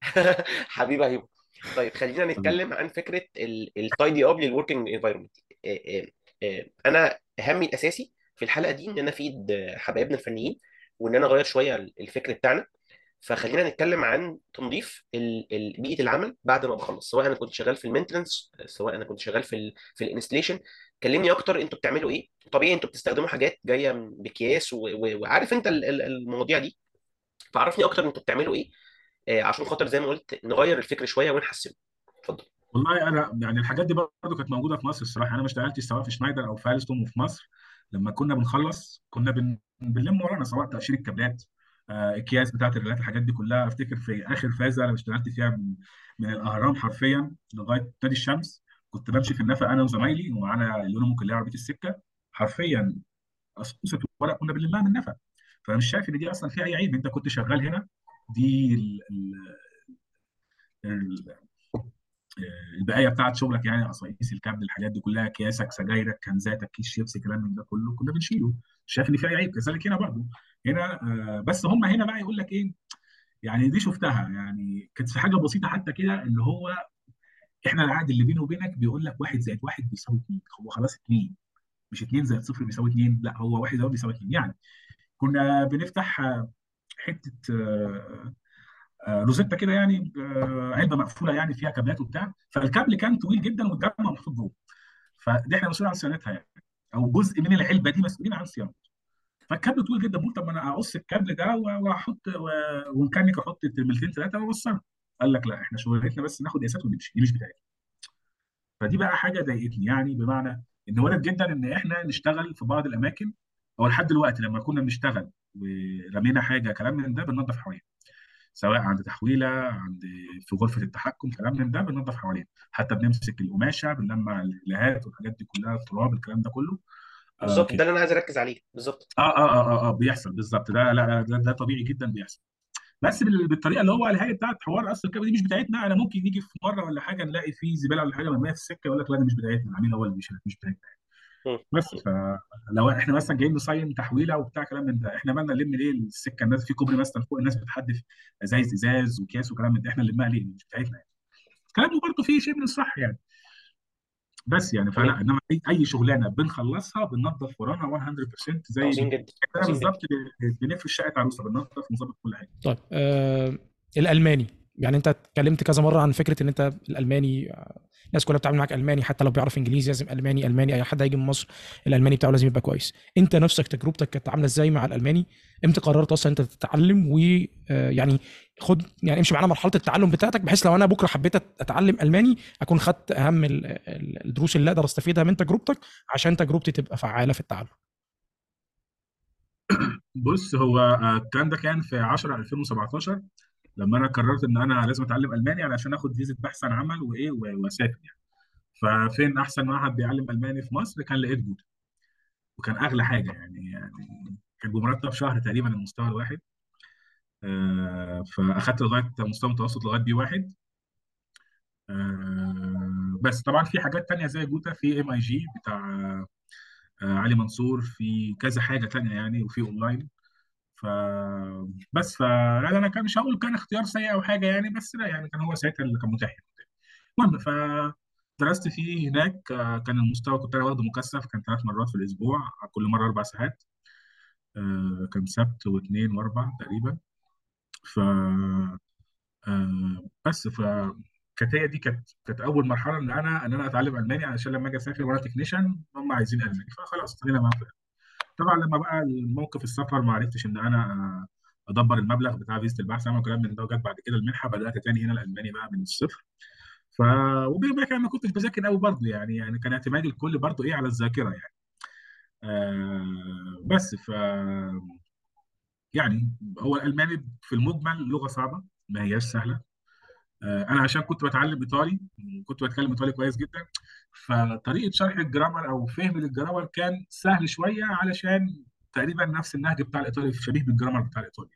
حبيبي هيبو طيب خلينا نتكلم عن فكرة ال tidy up لل working environment. أنا همي الأساسي في الحلقة دي إن أنا أفيد حبايبنا الفنيين. وإن أنا أغير شوية الفكر بتاعنا. فخلينا نتكلم عن تنظيف بيئة العمل بعد ما بخلص. سواء أنا كنت شغال في ال maintenance سواء أنا كنت شغال في ال في ال installation. كلمني أكتر أنتوا بتعملوا إيه؟ طبيعي أنتوا بتستخدموا حاجات جاية باكياس وعارف أنت ال- ال- المواضيع دي. فعرفني أكتر أنتوا بتعملوا إيه آه، عشان خاطر زي ما قلت نغير الفكر شوية ونحسنه. اتفضل. والله أنا يعني الحاجات دي برضه كانت موجودة في مصر الصراحة. أنا ما اشتغلتش سواء في شنايدر أو في وفي مصر. لما كنا بنخلص كنا بن... بنلم ورانا سواء تقشير الكابلات آه، أكياس بتاعت الريلات الحاجات دي كلها. أفتكر في آخر فازه أنا اشتغلت فيها من, من الأهرام حرفيا لغاية نادي الشمس. كنت بمشي في النفق أنا وزمايلي ومعانا اللي هم كلها عربية السكة. حرفيا قصه ورق كنا بنلمها من النفق فأنا مش شايف إن دي أصلا فيها أي عيب. أنت كنت شغال هنا. دي ال... ال... البقايا بتاعت شغلك يعني قصايص الكابل الحاجات دي كلها أكياسك سجايرك كانزاتك كيس شيبسي كلام من ده كله كنا بنشيله. شايف إن في عيب؟ كذلك هنا برضه. هنا آه، بس هم هنا بقى يقول لك إيه؟ يعني دي شفتها. يعني كانت في حاجة بسيطة حتى كده اللي هو إحنا العقد اللي بيني وبينك بيقول لك واحد زائد واحد بيساوي اثنين هو خلاص اثنين مش اثنين زائد صفر بيساوي اثنين لا هو واحد زائد بيساوي اثنين يعني كنا بنفتح آه، حتة آه، روزيتا كده يعني آه، علبة مقفولة يعني فيها كابلات وبتاع. فالكابل كان طويل جدا والدنيا محطوط جوه. فدي إحنا مسؤولين عن صيانتها يعني. أو جزء من العلبة دي مسؤولين عن صيانتها فالكابل طويل جدا. بقول طب ما أنا أقص الكابل ده وأحط وميكانيك أحط ترميلتين ثلاثة واوصلها قال لك لا إحنا شغلتنا بس ناخد قياسات ونمشي. دي مش بتاعتنا. فدي بقى حاجة ضايقتني يعني بمعنى إن وارد جدا إن إحنا نشتغل في بعض الأماكن. أو لحد دلوقتي لما كنا بنشتغل ورمينا حاجة كلام من ده بننظف حوالينا. سواء عند تحويلة عند في غرفة التحكم كلام من ده بننظف حوالينا حتى بنمسك القماشة بنلمع الهات والحاجات دي كلها التراب الكلام ده كله. آه بالظبط ده اللي أنا عايز أركز عليه. بالظبط. آه آه آه آه, آه بيحصل بالظبط. ده لا لا ده, ده طبيعي جدا بيحصل. بس بال- بالطريقة اللي هو قالها لي بتاعت حوار أصل الكابل دي مش بتاعتنا. أنا ممكن نيجي في مرة ولا حاجة نلاقي فيه زبالة ولا حاجة مرميه في السكة يقول لك لا دي مش بتاعتنا. العميل هو اللي مش مش بتاعتنا. بس. فلو إحنا مثلا جايين نصين تحويلة وبتاع كلام من ده إحنا مالنا نلم ليه السكة؟ الناس في كوبري مثلا فوق الناس بتحدف ازايز إزاز وكياس وكلام من ده إحنا نلمها ليه؟ مش بتاعتنا يعني. كلامه برضه فيه شيء من الصح يعني. بس يعني فلا إنما أي شغلانة بنخلصها بننظف ورانا 100% زي عظيم جدا. جدا. بالظبط ب- بنفرش شقة عروسة بننظف ونظبط كل حاجة. طيب آه الألماني. يعني انت اتكلمت كذا مرة عن فكرة ان انت الألماني آه، الناس كلها بتتعامل معاك ألماني حتى لو بيعرف إنجليزي لازم ألماني ألماني أي حد هيجي من مصر الألماني بتاعه لازم يبقى كويس. انت نفسك تجربتك كانت عاملة إزاي مع الألماني؟ إمتى قررت أصلا انت تتعلم؟ ويعني خد يعني امشي معانا مرحلة التعلم بتاعتك بحيث لو أنا بكرة حبيت أتعلم ألماني أكون خدت أهم ال- ال- الدروس اللي أقدر أستفيدها من تجربتك عشان تجربتي تبقى فعالة في التعلم. بص هو آه، الكلام ده كان في 10 2017 لما أنا قررت إن أنا لازم أتعلم ألماني علشان آخد فيزا بحث عن عمل وإيه وأسافر يعني. ففين أحسن معهد بيعلم ألماني في مصر؟ كان لقيت جوته وكان أغلى حاجة يعني يعني كان بمرتب شهر تقريبا المستوى الواحد. آه، فأخدت لغاية مستوى متوسط لغاية B واحد. آه، بس طبعا في حاجات تانية زي جوته في MIG بتاع آه، علي منصور في كذا حاجة تانية يعني وفي أونلاين. ف بس ف لا أنا كان مش هقول كان اختيار سيء أو حاجة يعني بس لا يعني كان هو ساعتها اللي كان متاح المهم ف درست فيه هناك آه، كان المستوى كنت أنا واخده مكثف كان ثلاث مرات في الأسبوع كل مرة أربع ساعات. آه، كان سبت واثنين وأربع تقريبا. ف آه، بس ف كانت هي دي كانت كانت أول مرحلة إن أنا إن أنا أتعلم ألماني علشان لما أجي أسافر وأنا تكنيشن هم عايزين ألماني فخلاص ابتدينا معاهم طبعا لما بقى الموقف السفر ما عرفتش إن أنا آه، أدبر المبلغ بتاع فيزا البحث. أنا وكلام من ده وجت بعد كده المنحة بدأت تاني هنا الألماني بقى من الصفر. ف وبيني وبينك أنا ما كنتش بذاكر قوي برضه يعني يعني كان اعتمادي الكل برضه إيه على الذاكرة يعني. آه بس ف يعني هو الألماني في المجمل لغة صعبة ما هياش سهلة. آه، أنا عشان كنت بتعلم إيطالي كنت بتكلم إيطالي كويس جدا. فطريقة شرح الجرامر أو فهم للجرامر كان سهل شوية علشان تقريبا نفس النهج بتاع الإيطالي شبيه بالجرامر بتاع الإيطالي.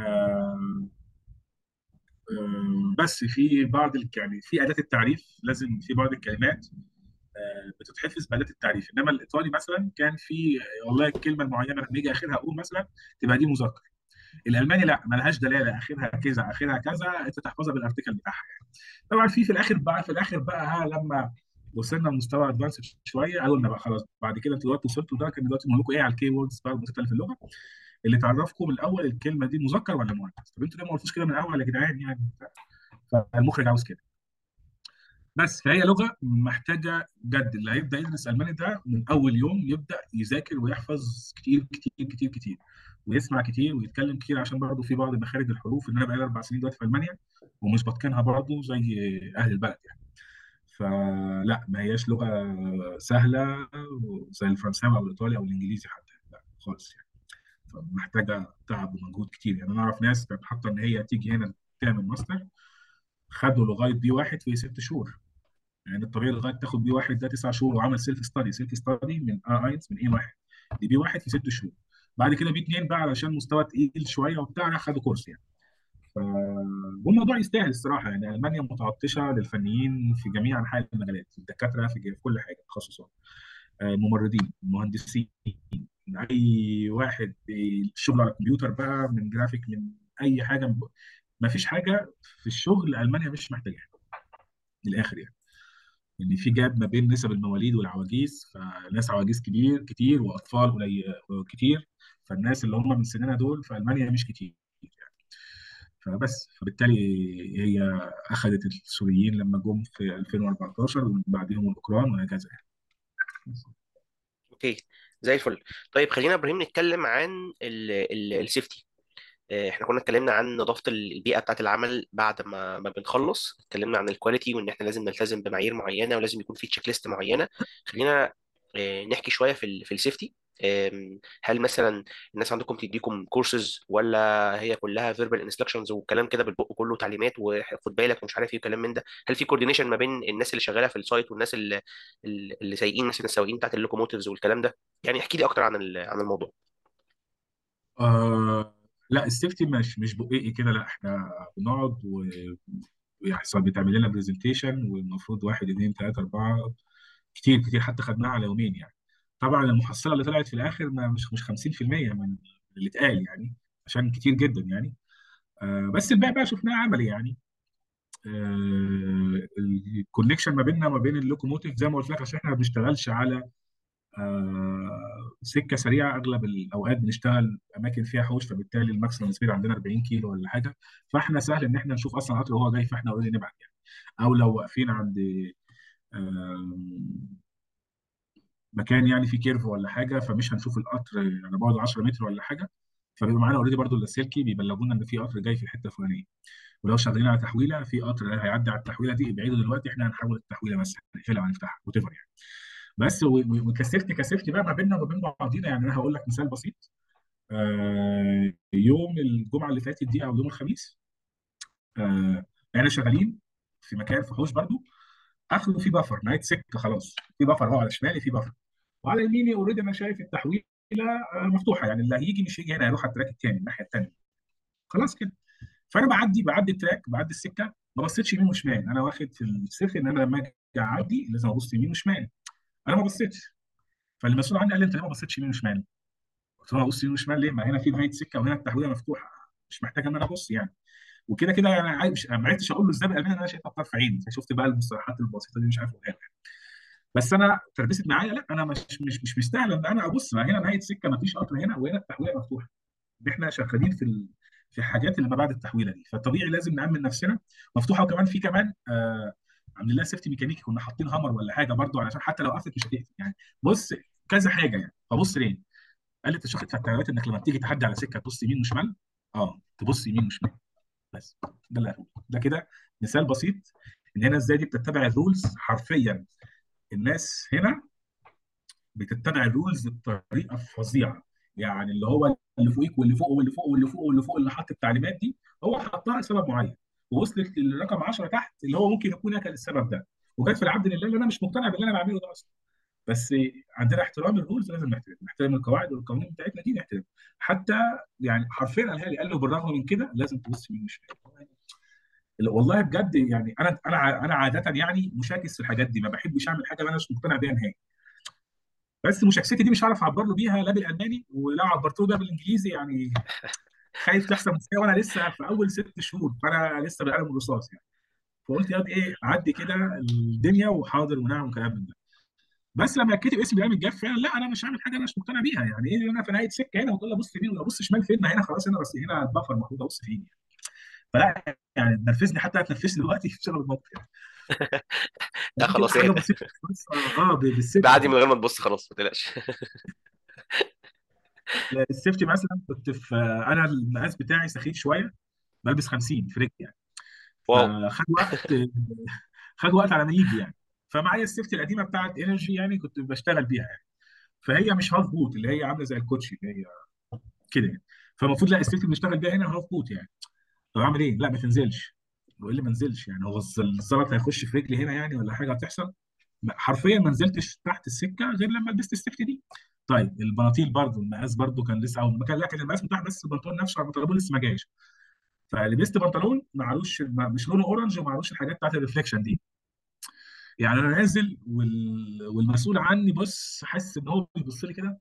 آه، بس في بعض يعني في أداة التعريف لازم في بعض الكلمات آه، بتتحفظ بأداة التعريف. إنما الإيطالي مثلا كان في والله الكلمة المعينه لما يجي آخرها أقول مثلا تبقى دي مذكر الألماني لا ملهاش دلالة آخرها كذا آخرها كذا أنت تحفظها بالارتكل بتاعها. طبعا في في الآخر بقى في الآخر بقى لما وصلنا لمستوى advanced شوية قالوا لنا بقى خلاص بعد كده أنتوا دلوقتي وصلتوا ده كان دلوقتي بنقول لكم إيه على ال keywords بقى اللي في اللغة؟ اللي تعرفكم من الأول الكلمة دي مذكر ولا مؤنث طب أنتوا ليه ما قلتوش كده من الأول يا جدعان يعني؟ فالمخرج عاوز كده. بس فهي لغة محتاجة جد اللي هيبدأ يدرس ألماني ده من أول يوم يبدأ يذاكر ويحفظ كتير كتير كتير كتير ويسمع كتير ويتكلم كتير عشان برضه في بعض مخارج الحروف إن أنا بقالي أربع سنين دلوقتي في ألمانيا ومش بتقنها برضه زي أهل البلد يعني. فلا ما هياش لغة سهلة زي الفرنساوي أو الإيطالي أو الإنجليزي حتى لا خالص يعني. فمحتاجة تعب ومجهود كتير يعني. أنا أعرف ناس كانت حاطة إن هي تيجي هنا تعمل ماستر خدوا لغاية B واحد في ست شهور. يعني الطبيعي لغاية تاخد B واحد ده تسع شهور وعمل self study self study من A eins من A واحد. دي B واحد في ست شهور. بعد كده B اتنين بقى علشان مستوى تقيل شوية وبتاع راح خدوا course يعني. والموضوع يستاهل الصراحة. يعني ألمانيا متعطشة للفنيين في جميع أنحاء المجالات في الدكاترة في كل حاجة تخصصات. آه، ممرضين مهندسين أي واحد الشغل على الكمبيوتر بقى من جرافيك من أي حاجة ما فيش حاجة في الشغل ألمانيا مش محتاجاها. من الآخر يعني. ان في جاب ما بين نسب المواليد والعواجيز فناس عواجيز كبير كتير وأطفال قليل كتير فالناس اللي هم من سننا دول في ألمانيا مش كتير يعني. فبس فبالتالي هي أخذت السوريين لما جم في 2014 ومن بعدهم الأوكران وهكذا يعني. Okay زي الفل. طيب خلينا إبراهيم نتكلم عن ال safety إحنا كنا اتكلمنا عن نظافة البيئة بتاعة العمل بعد ما ما بنخلص اتكلمنا عن ال quality وإن إحنا لازم نلتزم بمعايير معينة ولازم يكون في checklist معينة. خلينا آه، نحكي شوية في في ال safety هل مثلا الناس عندكم تديكم كورسز ولا هي كلها verbal instructions والكلام كده بالبق كله تعليمات وخد بالك ومش عارف إيه وكلام من ده؟ هل في coordination ما بين الناس اللي شغالة في ال site والناس اللي اللي سايقين مثلا السواقين بتاعت ال locomotives والكلام ده؟ يعني احكي لي أكتر عن عن الموضوع. آه لا ال safety مش مش بقيقي كده لا إحنا بنقعد و ويحصل بيتعمل لنا presentation والمفروض واحد اثنين ثلاثة أربعة كتير كتير حتى خدناها على يومين يعني. طبعا المحصلة اللي طلعت في الآخر ما مش مش 50% من اللي اتقال يعني عشان كتير جدا يعني. آه بس الباقي بقى شفناه عملي يعني. آه ال connection ما بيننا وما بين ال locomotive زي ما قلت لك عشان إحنا ما بنشتغلش على سكة سريعة. أغلب الأوقات بنشتغل أماكن فيها حوش فبالتالي ال maximum speed عندنا 40 كيلو ولا حاجة. فإحنا سهل إن إحنا نشوف أصلا القطر وهو جاي فإحنا already نبعت يعني. أو لو واقفين عند مكان يعني فيه curve ولا حاجة فمش هنشوف القطر. على بعد 10 متر ولا حاجة فبيبقى معانا already برضو اللاسلكي بيبلغونا إن في قطر جاي في الحتة الفلانية. ولو شغالين على تحويلة في قطر هيعدي على التحويلة دي. ابعدوا دلوقتي إحنا هنحول التحويلة بس هنقفلها وهنفتحها وبتاع يعني. بس و- و- وك safety ك safety بقى ما بيننا وما بين بعضينا. يعني أنا هقول لك مثال بسيط. آه، يوم الجمعة اللي فاتت دي أو يوم الخميس آه، إحنا شغالين في مكان في حوش برضو. اخره في buffer نهايه سكه خلاص. في buffer هو على شمالي في buffer وعلى يميني already أنا شايف التحويلة آه، مفتوحة. يعني اللي هيجي مش هيجي هنا هيروح على ال track الثاني الناحية الثانية خلاص كده. فأنا بعدي بعدي ال track بعدي السكة. ما بصيتش يمين وشمال. أنا واخد في ال safety إن أنا لما أجي أعدي لازم أبص يمين وشمال. أنا ما بصيتش. فالمسؤول عني قال لي أنت ليه ما بصيتش يمين وشمال؟ قلت له ابص يمين وشمال ليه؟ ما هنا في نهايه سكة وهنا التهويه مفتوحة مش محتاج إن أنا أبص يعني. وكده كده أنا عايز ما عرفتش أقول له إزاي بالامانه ان أنا شايفها بطرف عيني. فشفت بقى المصطلحات البسيطة دي مش عارف أقولها له. بس أنا تربست معايا لأ أنا مش مش مش مستاهل إن أنا أبص. ما هنا نهايه سكة ما فيش قطر هنا وهنا التهويه مفتوحة. إحنا شغالين في ال... في الحاجات اللي ما بعد التحويلة دي. فطبيعي لازم نأمن نفسنا. مفتوحة وكمان في كمان آه عاملين لها safety ميكانيكي كنا حاطين hammer ولا حاجة برضو علشان حتى لو قفلت مش هتقفل. يعني بص كذا حاجة يعني. فبص ليه؟ قال لي أنت شفت في التعليمات إنك لما تيجي تعدي على سكة تبص يمين وشمال؟ آه تبص يمين وشمال. بس. ده اللي ده كده مثال بسيط إن هنا إزاي دي بتتبع ال rules حرفيا الناس هنا بتتبع ال rules بطريقة فظيعة. يعني اللي هو اللي فوقيك واللي فوق واللي فوق واللي فوق واللي فوق اللي حط التعليمات دي هو حطها لسبب معين. ووصلت للرقم 10 تحت اللي هو ممكن يكون كان السبب ده. وجت في العبد لله اللي أنا مش مقتنع باللي أنا بعمله ده أصلا. بس عندنا احترام الرولز لازم نحترم. نحترم القواعد والقوانين بتاعتنا دي نحترم. حتى يعني حرفيا قالها لي قال له بالرغم من كده لازم تبص يمين وشمال. والله بجد يعني أنا أنا أنا عادة يعني مشاكس في الحاجات دي. ما بحبش أعمل حاجة أنا مش مقتنع بيها نهائي. بس مشاكستي دي مش هعرف أعبر له بيها لا بالألماني ولو عبرت له بيها بالإنجليزي يعني. خايف تحصل مشكلة وأنا لسه في أول ست شهور فأنا لسه بالقلم الرصاص يعني. فقلت يا واد إيه عدي كده الدنيا وحاضر ونعم وكلام من ده. بس لما اتكتب اسم الامام الجاف فعلا لا أنا مش هعمل حاجة أنا مش مقتنع بيها يعني. إيه أنا في نهاية سكة هنا؟ وتقول لي ابص يمين ولا ابص شمال فين؟ هنا خلاص هنا بس هنا البفر المفروض أبص فين يعني. فلا يعني تنرفزني حتى هتنرفزني دلوقتي في شغل الموقف يعني. لا خلاص حاجة إيه. بسيطة بس آه بالسيفتي بعدي من غير ما تبص خلاص ما تقلقش. ال safety مثلا كنت في أنا المقاس بتاعي سخيف شوية بلبس 50 في رجلي يعني. Wow. فخد وقت خد وقت على ما يجي يعني. فمعايا ال safety القديمة بتاعت energy يعني كنت بشتغل بيها يعني. فهي مش half boot اللي هي عاملة زي الكوتشي اللي هي كده يعني. فالمفروض لا ال safety اللي بنشتغل بيها هنا half boot يعني. طب أعمل إيه؟ لا ما تنزلش. بقول لي ما انزلش يعني. هو الز- الزلط هيخش في رجلي هنا يعني ولا حاجة هتحصل؟ حرفيا ما نزلتش تحت السكة غير لما لبست ال safety دي. طيب البناطيل برضو المقاس برضو كان لسه أول ما كان لا كان المقاس متاح بس البنطلون نفسه على البنطلون لسه ما جاش. فلبست بنطلون معلوش مش لونه orange ومعلوش الحاجات بتاعت ال reflection دي. يعني أنا نازل وال... والمسؤول عني بص حاسس إن هو بيبص لي كده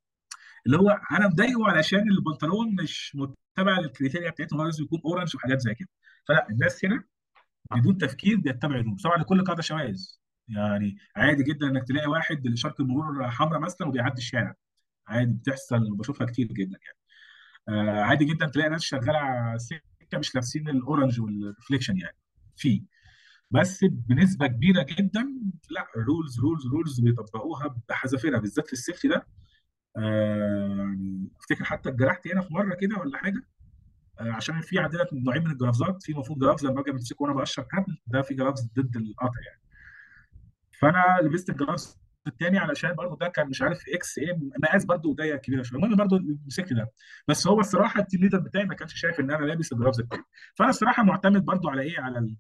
اللي هو أنا مضايقه علشان البنطلون مش متبع لل criteria بتاعتهم هو لازم يكون orange وحاجات زي كده. فلا الناس هنا بدون تفكير بيتبع ال rules طبعا لكل قاعدة شواذ. يعني عادي جدا إنك تلاقي واحد اشاره المرور حمراء مثلا وبيعدي الشارع. عادي بتحصل وبشوفها كتير جدا يعني. آه عادي جدا تلاقي ناس شغالة على السكه مش لابسين ال orange وال reflection يعني في. بس بنسبة كبيرة جدا لا rules rules rules بيطبقوها بحذافيرها بالذات في ال safety ده. آه أفتكر حتى اتجرحت هنا في مرة كده ولا حاجة. آه عشان في عندنا نوعين من ال gloves ات في المفروض gloves لما أجي أمسكه وأنا بقشر كابل ده في gloves ضد القطع يعني. فأنا لبست ال gloves التاني علشان برضه ده كان مش عارف X إيه مقاس برضه ضيق كبيره شوية. المهم برضه مسكت ده. بس هو الصراحة ال team leader بتاعي ما كانش شايف إن أنا لابس ال gloves التاني. فأنا الصراحة معتمد برضه على إيه؟ على ال...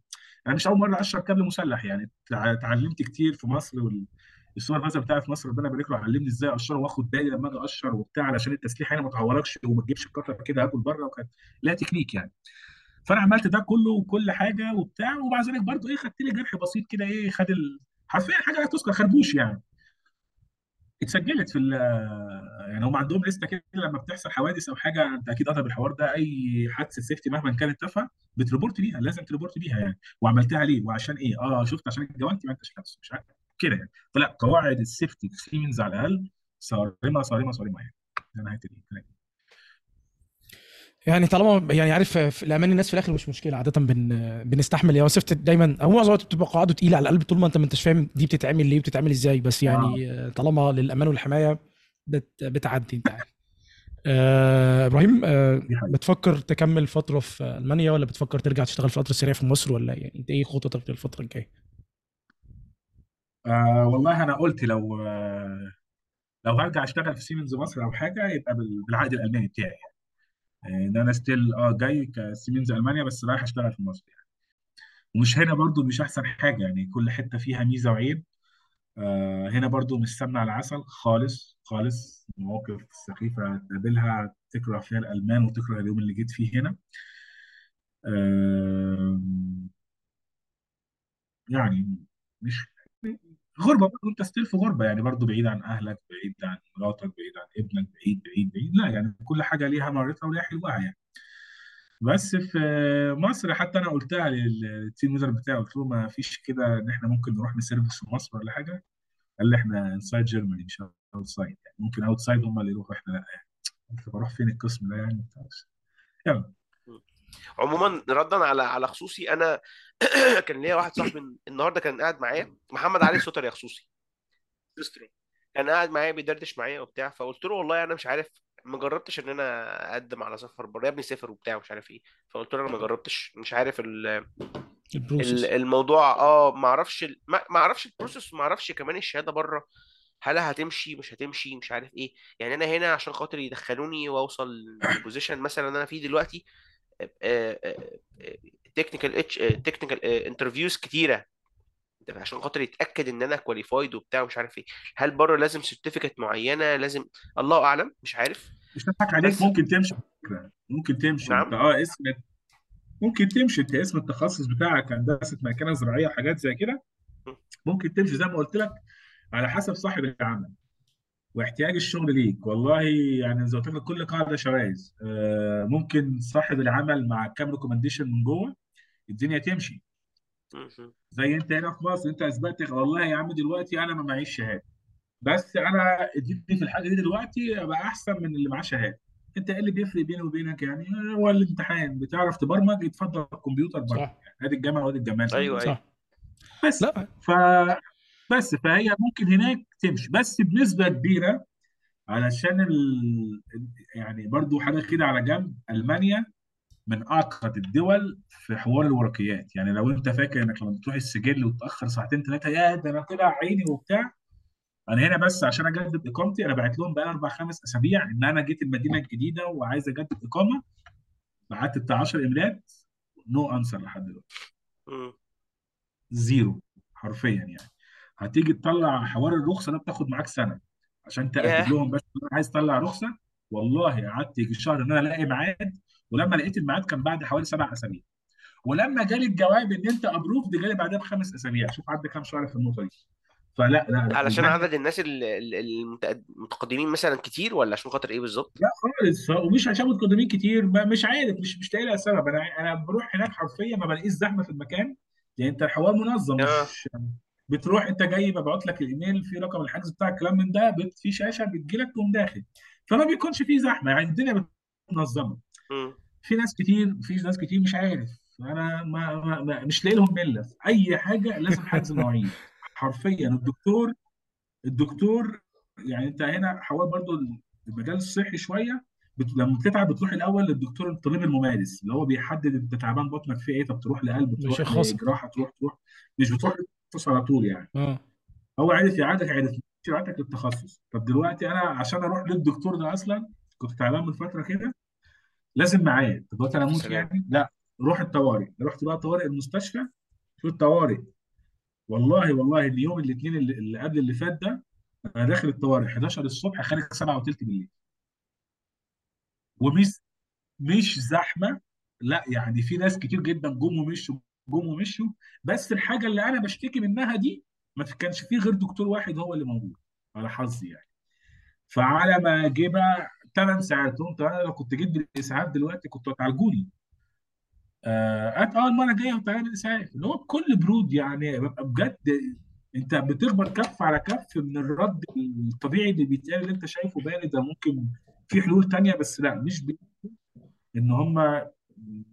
أنا مش أول مرة اقشر كابل مسلح يعني. تع- اتعلمت كتير في مصر وال... ال supervisor بتاعي في مصر ربنا يبارك له علمني إزاي اقشره وآخد بالي لما أجي اقشر وبتاع علشان التسليح هنا ما تعوركش وما تجيبش القطر كده اكل بره وكانت لها تكنيك يعني. فأنا عملت ده كله وكل حاجة وبتاع. ومع ذلك برضه إيه خدت لي جرح بسيط كده إيه خد ال... حرفيا حاجة لا تذكر خربوش يعني. اتسجلت في يعني هم عندهم لستة كده لما بتحصل حوادث أو حاجة أنت أكيد أدرى بالحوار ده أي حادثة safety مهما كانت تافهة بت report ليها لازم ت report ليها يعني. وعملتها ليه؟ وعشان إيه؟ آه شفت عشان الجوانتي ما انتش لابسه مش عارف. كده يعني. فلا قواعد ال safety في سيمنز على الأقل صارمة صارمة صارمة يعني. ده نهاية الكلام. يعني طالما يعني عارف في الأمان الناس في الآخر مش مشكلة عادة بن بنستحمل يا وصفت دايما أو معظم الوقت بتبقى قواعده تقيله على القلب طول ما أنت ما أنتش فاهم دي بتتعمل ليه وبتتعمل إزاي بس يعني آه. طالما للأمان والحماية بت بتعدي أنت عارف آه إبراهيم آه. بتفكر تكمل فترة في ألمانيا ولا بتفكر ترجع تشتغل في القطر السريع في مصر ولا يعني أنت إيه خططك للفترة الجاية؟ آه والله أنا قلت لو آه لو هرجع أشتغل في سيمنز مصر أو حاجة يبقى بال- بالعقد الألماني بتاعي يعني إن أنا still آه جاي كسيمنز ألمانيا بس رايح أشتغل في مصر يعني. ومش هنا برضو مش أحسن حاجة يعني كل حتة فيها ميزة وعيب. آه هنا برضو مش سمنة على العسل خالص خالص. مواقف سخيفة تقابلها تكره فيها الألمان وتكره اليوم اللي جيت فيه هنا. آه يعني مش غربة برضه انت still في غربة يعني برضه بعيد عن أهلك بعيد عن مراتك بعيد عن ابنك بعيد بعيد بعيد. لا يعني كل حاجة ليها مرتها وليها حلوها يعني. بس في مصر حتى أنا قلتها لل team leader بتاعي قلت له ما فيش كده إن إحنا ممكن نروح ن service في مصر ولا حاجة؟ قال لي إحنا inside Germany مش outside يعني. ممكن outside هم اللي يروحوا إحنا لا يعني. قلت بروح فين القسم ده يعني؟ يلا. عموما ردا على على خصوصي أنا كان ليا واحد صاحبي النهارده كان قاعد معايا محمد علي سوتر يا خصوصي. كان قاعد معايا بيدردش معايا وبتاع فقلت له والله أنا مش عارف ما جربتش إن أنا أقدم على سفر بره يا ابني سافر وبتاع ومش عارف إيه. فقلت له أنا ما جربتش مش عارف ال- ال process الموضوع آه ما أعرفش ما ما أعرفش ال process ما أعرفش كمان الشهادة بره هل هتمشي مش هتمشي مش عارف إيه. يعني أنا هنا عشان خاطر يدخلوني وأوصل لل position مثلا اللي أنا فيه دلوقتي technical HR technical interviews كتيرة. عشان خاطر يتأكد إن أنا qualified وبتاع ومش عارف إيه. هل بره لازم certificate معينة؟ لازم الله أعلم مش عارف. مش هضحك عليك بس ممكن تمشي. ممكن تمشي. أنت نعم آه اسمك ممكن تمشي. أنت اسم التخصص بتاعك هندسة ميكنة زراعية وحاجات زي كده. ممكن تمشي زي ما قلت لك على حسب صاحب العمل. واحتياج الشغل ليك. والله يعني زي ما قلت لك كل قاعدة شواذ. آه ممكن صاحب العمل مع كام recommendation من جوه الدنيا تمشي. زي انت هنا في مصر انت اثبتت والله يا عم دلوقتي أنا ما معيش شهادة. بس أنا اديني في الحاجة دي دلوقتي ابقى احسن من اللي معاه شهادة. انت إيه اللي بيفرق بيني وبينك يعني؟ هو الامتحان. بتعرف تبرمج؟ اتفضل الكمبيوتر برمج صح. يعني ادي الجامعة وادي الجمال أيوه أيوه. صح. بس. لا. ف بس فهي ممكن هناك تمشي. بس بنسبة كبيرة علشان ال... يعني برضو حاجة كده على جنب ألمانيا من أعقد الدول في حوار الورقيات. يعني لو أنت فاكر إنك لما تروح السجل وتأخر ساعتين ثلاثة يا ده أنا طلع عيني وبتاع. أنا هنا بس عشان أجدد إقامتي أنا بعت لهم بقى أربع خمس أسابيع إن أنا جيت المدينة الجديدة وعايز أجدد إقامة. بعت بتاع 10 ايميلات no answer لحد دلوقتي. zero حرفيا يعني. هتيجي تطلع حوار الرخصة ده بتاخد معاك سنة عشان تاكد ياه. لهم بس. أنا عايز اطلع رخصة؟ والله قعدت يجي شهر إن أنا ألاقي ميعاد ولما لقيت الميعاد كان بعد حوالي سبع أسابيع. ولما جالي الجواب إن أنت ابروفد جالي بعدها بخمس أسابيع. شوف عدى كام شهر في النقطة دي. فلا لا لا. علشان عدد الناس ال- ال- المتقد- المتقدمين مثلا كتير ولا عشان خاطر إيه بالظبط؟ لا خالص. ومش عشان متقدمين كتير ما مش عارف مش مش لاقي لها سبب. أنا أنا بروح هناك حرفيا ما بلاقيش زحمة في المكان. يعني أنت الحوار منظم آه. مش بتروح انت جاي ببعت لك الايميل في رقم الحجز بتاع الكلام من ده بت- في شاشه بتجي لك تقوم داخل. فما بيكونش فيه زحمة يعني الدنيا منظمه. في ناس كتير في ناس كتير مش عارف. أنا ما, ما, ما مش لاقي لهم ملة. في أي حاجة لازم حجز مواعيد. حرفيا. الدكتور الدكتور يعني أنت هنا حوار برضو المجال الصحي شوية. بت... لما بتتعب بتروح الأول للدكتور الطبيب الممارس اللي هو بيحدد أنت تعبان بطنك في إيه طب تروح لقلب تروح لجراحة تروح تروح. مش بتروح للتخصص على طول يعني. آه. هو عرف يعادك عرف يبعتك للتخصص طب دلوقتي أنا عشان أروح للدكتور ده أصلا كنت تعبان من فترة كده لازم ميعاد طب دلوقتي أنا أموت يعني؟ لا روح الطوارئ. رحت بقى طوارئ المستشفى في الطوارئ. والله والله اليوم الاثنين اللي, اللي قبل اللي فات ده أنا داخل الطوارئ 11 الصبح خارج 7 وثلث بالليل. ومش مش زحمة. لا يعني في ناس كتير جدا جم ومشوا جم ومشوا بس الحاجة اللي أنا بشتكي منها دي ما كانش فيه غير دكتور واحد هو اللي موجود على حظي يعني فعلى ما جه بقى 8 ساعات قمت أنا لو كنت جيت بالإسعاف دلوقتي كنتوا هتعالجوني آه قالت آه المرة الجاية هتعمل الإسعاف اللي هو بكل برود يعني ببقى بجد أنت بتخبر كف على كف من الرد الطبيعي اللي بيتقال اللي أنت شايفه بارد ده ممكن في حلول تانية بس لا مش. إن هم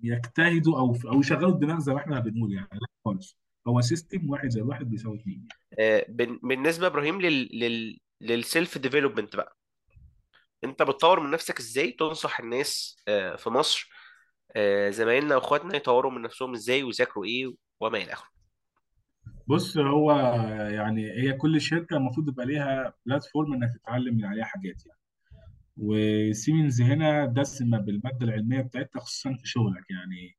يجتهدوا أو أو يشغلوا الدماغ زي ما إحنا بنقول يعني لا خالص. هو system واحد زي واحد بيساوي اثنين آه، بالنسبة إبراهيم لل لل لل self development بقى. أنت بتطور من نفسك إزاي؟ تنصح الناس آه، في مصر آه، زمايلنا وإخواتنا يطوروا من نفسهم إزاي ويذاكروا إيه وما إلى آخره. بص هو يعني هي كل شركة المفروض يبقى ليها platform إنك تتعلم من عليها حاجات يعني. وسيمنز هنا دسمة بالمادة العلمية بتاعتها خصوصا في شغلك يعني.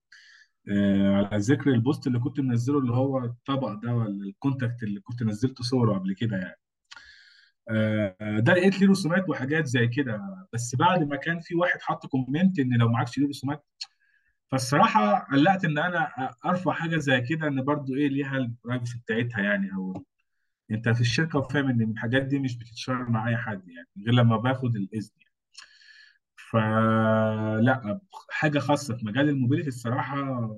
آه على ذكر ال post اللي كنت منزله اللي هو الطبق ده ولا ال contact اللي كنت نزلته صوره قبل كده يعني. آه ده لقيت ليه رسومات وحاجات زي كده. بس بعد ما كان في واحد حط comment إن لو معكش ليه رسومات فالصراحة قلقت إن أنا أرفع حاجة زي كده إن برضو إيه ليها ال privacy بتاعتها يعني أو أنت في الشركة وفاهم إن الحاجات دي مش بتت share مع أي حد يعني غير لما باخد الإذن. فلا حاجة خاصة في مجال ال mobility الصراحة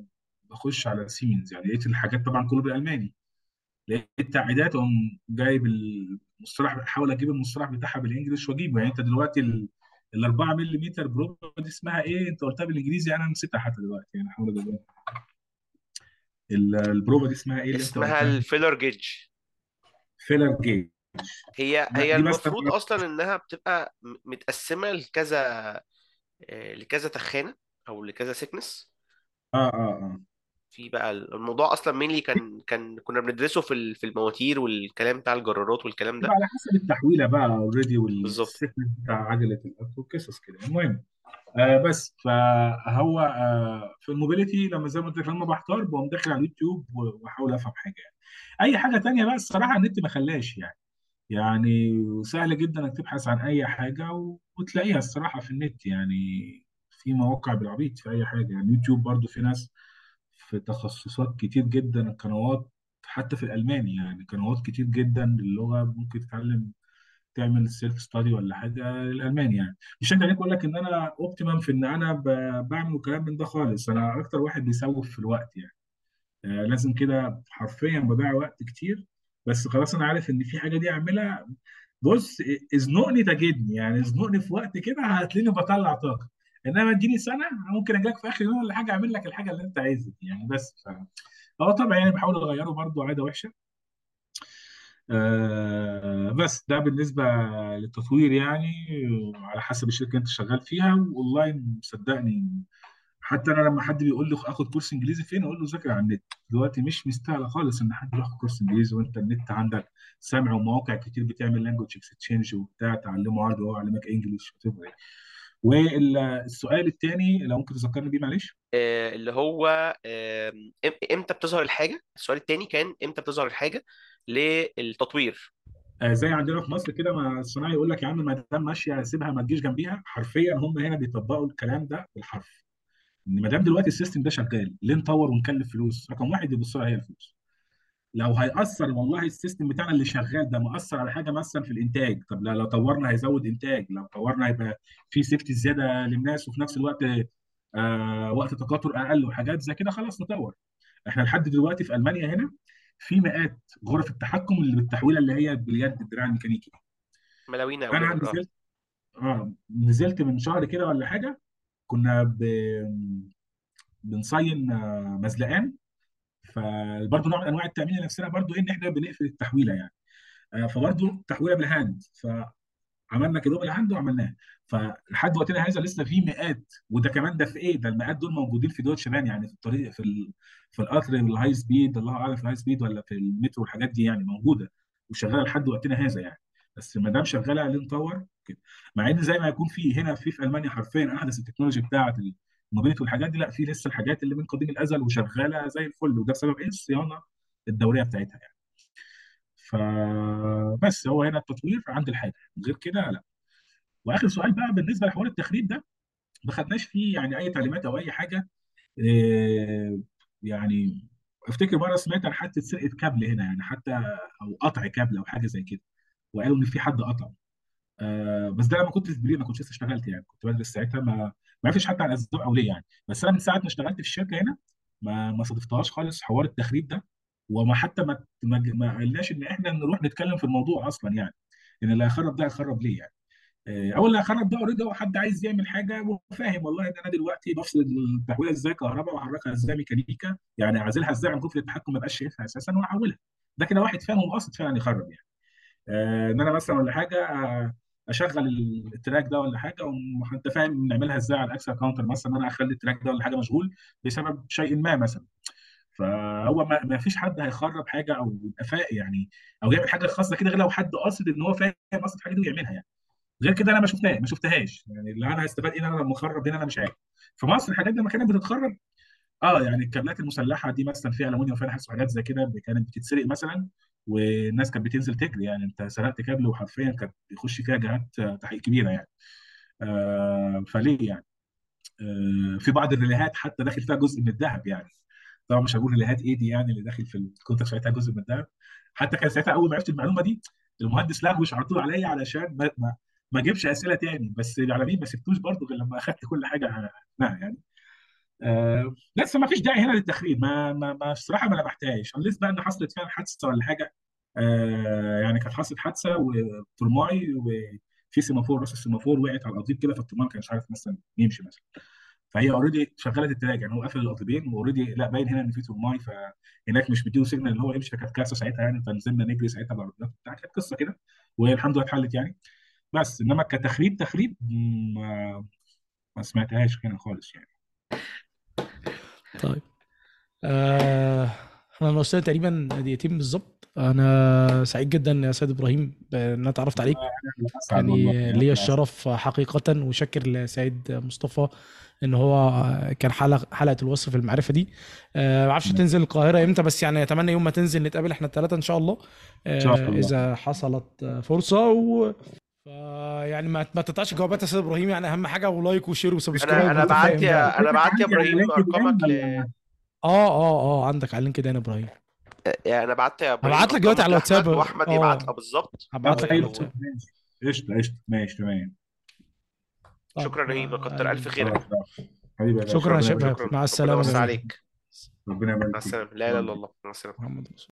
بخش على سيمنز يعني لقيت الحاجات طبعا كله بالألماني. لقيت تعقيدات اقوم جايب المصطلح بحاول أجيب المصطلح بتاعها بال English وأجيبه. يعني أنت دلوقتي ال ال 4 ملم probe دي اسمها إيه؟ أنت قلتها بالإنجليزي أنا نسيتها حتى دلوقتي. يعني احاول اجيبها ال- البروبه دي اسمها إيه اللي اسمها؟ ال feeler gauge feeler gauge هي هي المفروض أصلا إنها بتبقى متقسمة لكذا آه، لكذا تخانة أو لكذا thickness آه آه آه. في بقى الموضوع أصلا mainly كان كان كنا بندرسه في في المواتير والكلام بتاع الجرارات والكلام ده. على حسب التحويلة بقى already بالظبط. وال thickness بتاع عجلة القطر وقصص كده. المهم آه بس فهو آه في الموبيليتي لما زي ما قلت لك لما بحتار بقوم داخل على اليوتيوب وأحاول أفهم حاجة. يعني أي حاجة تانية بقى الصراحة النت ما خلاش يعني. يعني سهل جدا إنك تبحث عن أي حاجة وتلاقيها الصراحة في النت يعني في مواقع بالعبيط في أي حاجة. يعني يوتيوب برضو في ناس في تخصصات كتير جدا القنوات حتى في الألماني يعني قنوات كتير جدا للغة ممكن تتعلم تعمل self study ولا حاجة الألماني يعني. مش هقدر أقول لك إن أنا optimum في إن أنا بعمل كلام من ده خالص. أنا أكتر واحد بيسوف في الوقت يعني. آه، لازم كده حرفيا بضيع وقت كتير بس خلاص أنا عارف إن في حاجة دي أعملها. بص ازنقني تجدني يعني ازنقني في وقت كده هتلاقيني بطلع طاقة. إنما اديني سنة ممكن أجيلك في آخر يوم ولا حاجة أعمل لك الحاجة اللي أنت عايزها يعني بس. ف... آه طبعا يعني بحاول أغيره برضه عادة وحشة. آه بس ده بالنسبة للتطوير يعني على حسب الشركة أنت شغال فيها واونلاين صدقني حتى أنا لما حد بيقول لي آخد كورس إنجليزي فين؟ أقول له ذاكر على النت. دلوقتي مش مستاهلة خالص إن حد ياخد كورس إنجليزي وأنت النت عندك سامع ومواقع كتير بتعمل language exchange وبتاع تعلمه عربي وهو يعلمك English وتبقى والسؤال الثاني لو ممكن تذكرني بيه معلش؟ آه، اللي هو إمتى بتظهر الحاجة؟ السؤال التاني كان إمتى بتظهر الحاجة للتطوير؟ آه زي عندنا في مصر كده ما الصناعي يقول لك يا عم ما دام ماشية سيبها ما تجيش جنبيها حرفيا هم هنا بيطبقوا الكلام ده بالحرف. إن ما دام دلوقتي ال system ده شغال ليه نطور ونكلف فلوس رقم واحد يبص لها هي الفلوس. لو هيأثر والله ال system بتاعنا اللي شغال ده مؤثر على حاجة مثلا في الإنتاج طب لو طورنا هيزود إنتاج لو طورنا هيبقى في safety زيادة للناس وفي نفس الوقت آه وقت تقاطر أقل وحاجات زي كده خلاص نطور إحنا لحد دلوقتي في ألمانيا هنا في مئات غرف التحكم اللي بالتحويلة اللي هي باليد الدراع الميكانيكي ملاوينا أو أنا نزلت آه نزلت من شهر كده ولا حاجة كنا ب... بنصين آه، مزلقان. فبرضه نوع من أنواع التأمين لنفسنا برضه إن إحنا بنقفل التحويلة يعني. آه، فبرضه تحويلة بال hand. فعملنا كده بال hand وعملناه فلحد وقتنا هذا لسه في مئات وده كمان ده في إيه؟ ده المئات دول موجودين في Deutsche Bahn يعني في الطريق في ال... في القطر ال high speed الله أعلم في ال high speed ولا في المترو والحاجات دي يعني موجودة وشغالة لحد وقتنا هذا يعني. بس ما دام شغالة ليه نطور كده مع إن زي ما يكون في هنا في في ألمانيا حرفيا أحدث ال technology بتاعه ال mobility والحاجات دي لا في لسه الحاجات اللي من قديم الأزل وشغالة زي الفل وده بسبب إيه؟ الصيانة الدوريه بتاعتها يعني. فبس هو هنا التطوير عند الحاجة. غير كده لا. وآخر سؤال بقى بالنسبة لحوار التخريب ده ما خدناش فيه يعني أي تعليمات أو أي حاجة إيه يعني أفتكر مرة سمعت عن حادثة سرقة كابل هنا يعني حتى أو قطع كابل أو حاجة زي كده وقالوا إن في حد قطع. آه بس ده لما كنت في بريد ما كنتش لسه اشتغلت يعني. كنت بدرس ساعتها ما ما عرفتش حتى عن اسباب أو ليه يعني. بس أنا من ساعة ما اشتغلت في الشركة هنا ما ما صادفتهاش خالص حوار التخريب ده وما حتى ما ما, ما قلناش إن إحنا نروح نتكلم في الموضوع أصلا يعني. إن اللي هيخرب ده هيخرب ليه يعني. آه، أو اللي هيخرب ده already هو حد عايز يعمل حاجة وفاهم والله إن أنا دلوقتي بفصل التحويلة إزاي كهرباء وأحركها إزاي ميكانيكا يعني أعزلها إزاي عن غرف التحكم ما يبقاش شايفها أساسا وأحولها. ده كده واحد فاهم وقاصد فعلا يخرب يعني. آه، إن أنا مثلا ولا حاجة آه، أشغل ال track ده ولا حاجة وانت فاهم نعملها إزاي على ال axle counter مثلا ان أنا أخلي ال track ده ولا حاجة مشغول بسبب شيء ما مثلا. فهو ما, ما فيش حد هيخرب حاجة أو يبقى فا يعني أو يعمل حاجة خاصة كده غير لو حد قاصد إن هو فاهم قصد الحاجة دي ويعملها يعني. غير كده أنا ما شفتها ما شفتهاش. يعني اللي أنا هستفاد إيه أنا لما اخرب هنا أنا مش عارف. في مصر الحاجات دي لما كانت بتتخرب آه يعني الكابلات المسلحة دي مثلا فيها الومنيوم فيها نحاس وحاجات زي كده كانت بتتسرق مثلا والناس كانت بتنزل تجري يعني. انت سرقت كابل وحرفيا كانت بيخش فيها جهات تحقيق كبيرة يعني. آه فليه يعني؟ آه في بعض الريليهات حتى داخل فيها جزء من الذهب يعني. طبعا مش هقول ريليهات إيه دي يعني اللي داخل في ال contact ساعتها جزء من الذهب. حتى كان ساعتها أول ما عرفت المعلومة دي المهندس لغوش على طول عليا علشان ما ما اجيبش أسئلة تاني. بس على مين ما سبتوش برضه غير لما أخدت كل حاجة نعم يعني. آه بس ما فيش داعي هنا للتخريب ما ما, ما الصراحة ما لمحتهاش unless بقى ان حصلت فعلا حادثة ولا حاجة. آه يعني كانت حصلت حادثة وترماي وفي سيمافور راس السيمافور وقعت على القضيب كده فالترماي ما كانش عارف مثلا يمشي مثلا. فهي already شغلت ال track يعني هو قافل القضيبين و already لا باين هنا إن في ترماي فهناك مش مديله signal إن هو يمشي فكانت كارثة ساعتها يعني فنزلنا نجري ساعتها بالعربيات بتاع كانت قصة كده والحمد لله اتحلت يعني. بس إنما كتخريب تخريب ما, ما سمعتهاش هنا خالص يعني. طيب. آه إحنا ناقصنا تقريبا دقيقتين بالظبط. أنا سعيد جدا يا سيد إبراهيم ان أنا اتعرفت عليك. يعني ليا الشرف حقيقة وشكر لسيد مصطفى إن هو كان حلقة حلقة الوصل في المعرفة دي. آه، ما أعرفش. تنزل القاهرة إمتى بس يعني أتمنى يوم ما تنزل نتقابل إحنا الثلاثة إن شاء الله. إن شاء آه، الله. إذا حصلت فرصة و يعني ما ما تقطعش جوابات يا سيد إبراهيم يعني أهم حاجة و like و share و subscribe أنا أنا بعت. يا أنا بعت يا إبراهيم أرقامك ل آه آه آه عندك على ال LinkedIn يا إبراهيم. يعني أنا بعت يا إبراهيم هبعت لك دلوقتي على الواتساب. وأحمد آه. يبعت آه بالظبط. هبعت لك على أيوة، الواتساب. قشطة قشطة ماشي تمام. شكرا رهيب آه، كتر ألف خيرك شكرا يا ربنا شباب. مع ربنا يوسع جميعا. عليك ربنا يبارك مع. السلامة. لا إله إلا الله. مع السلامة. محمد رسول.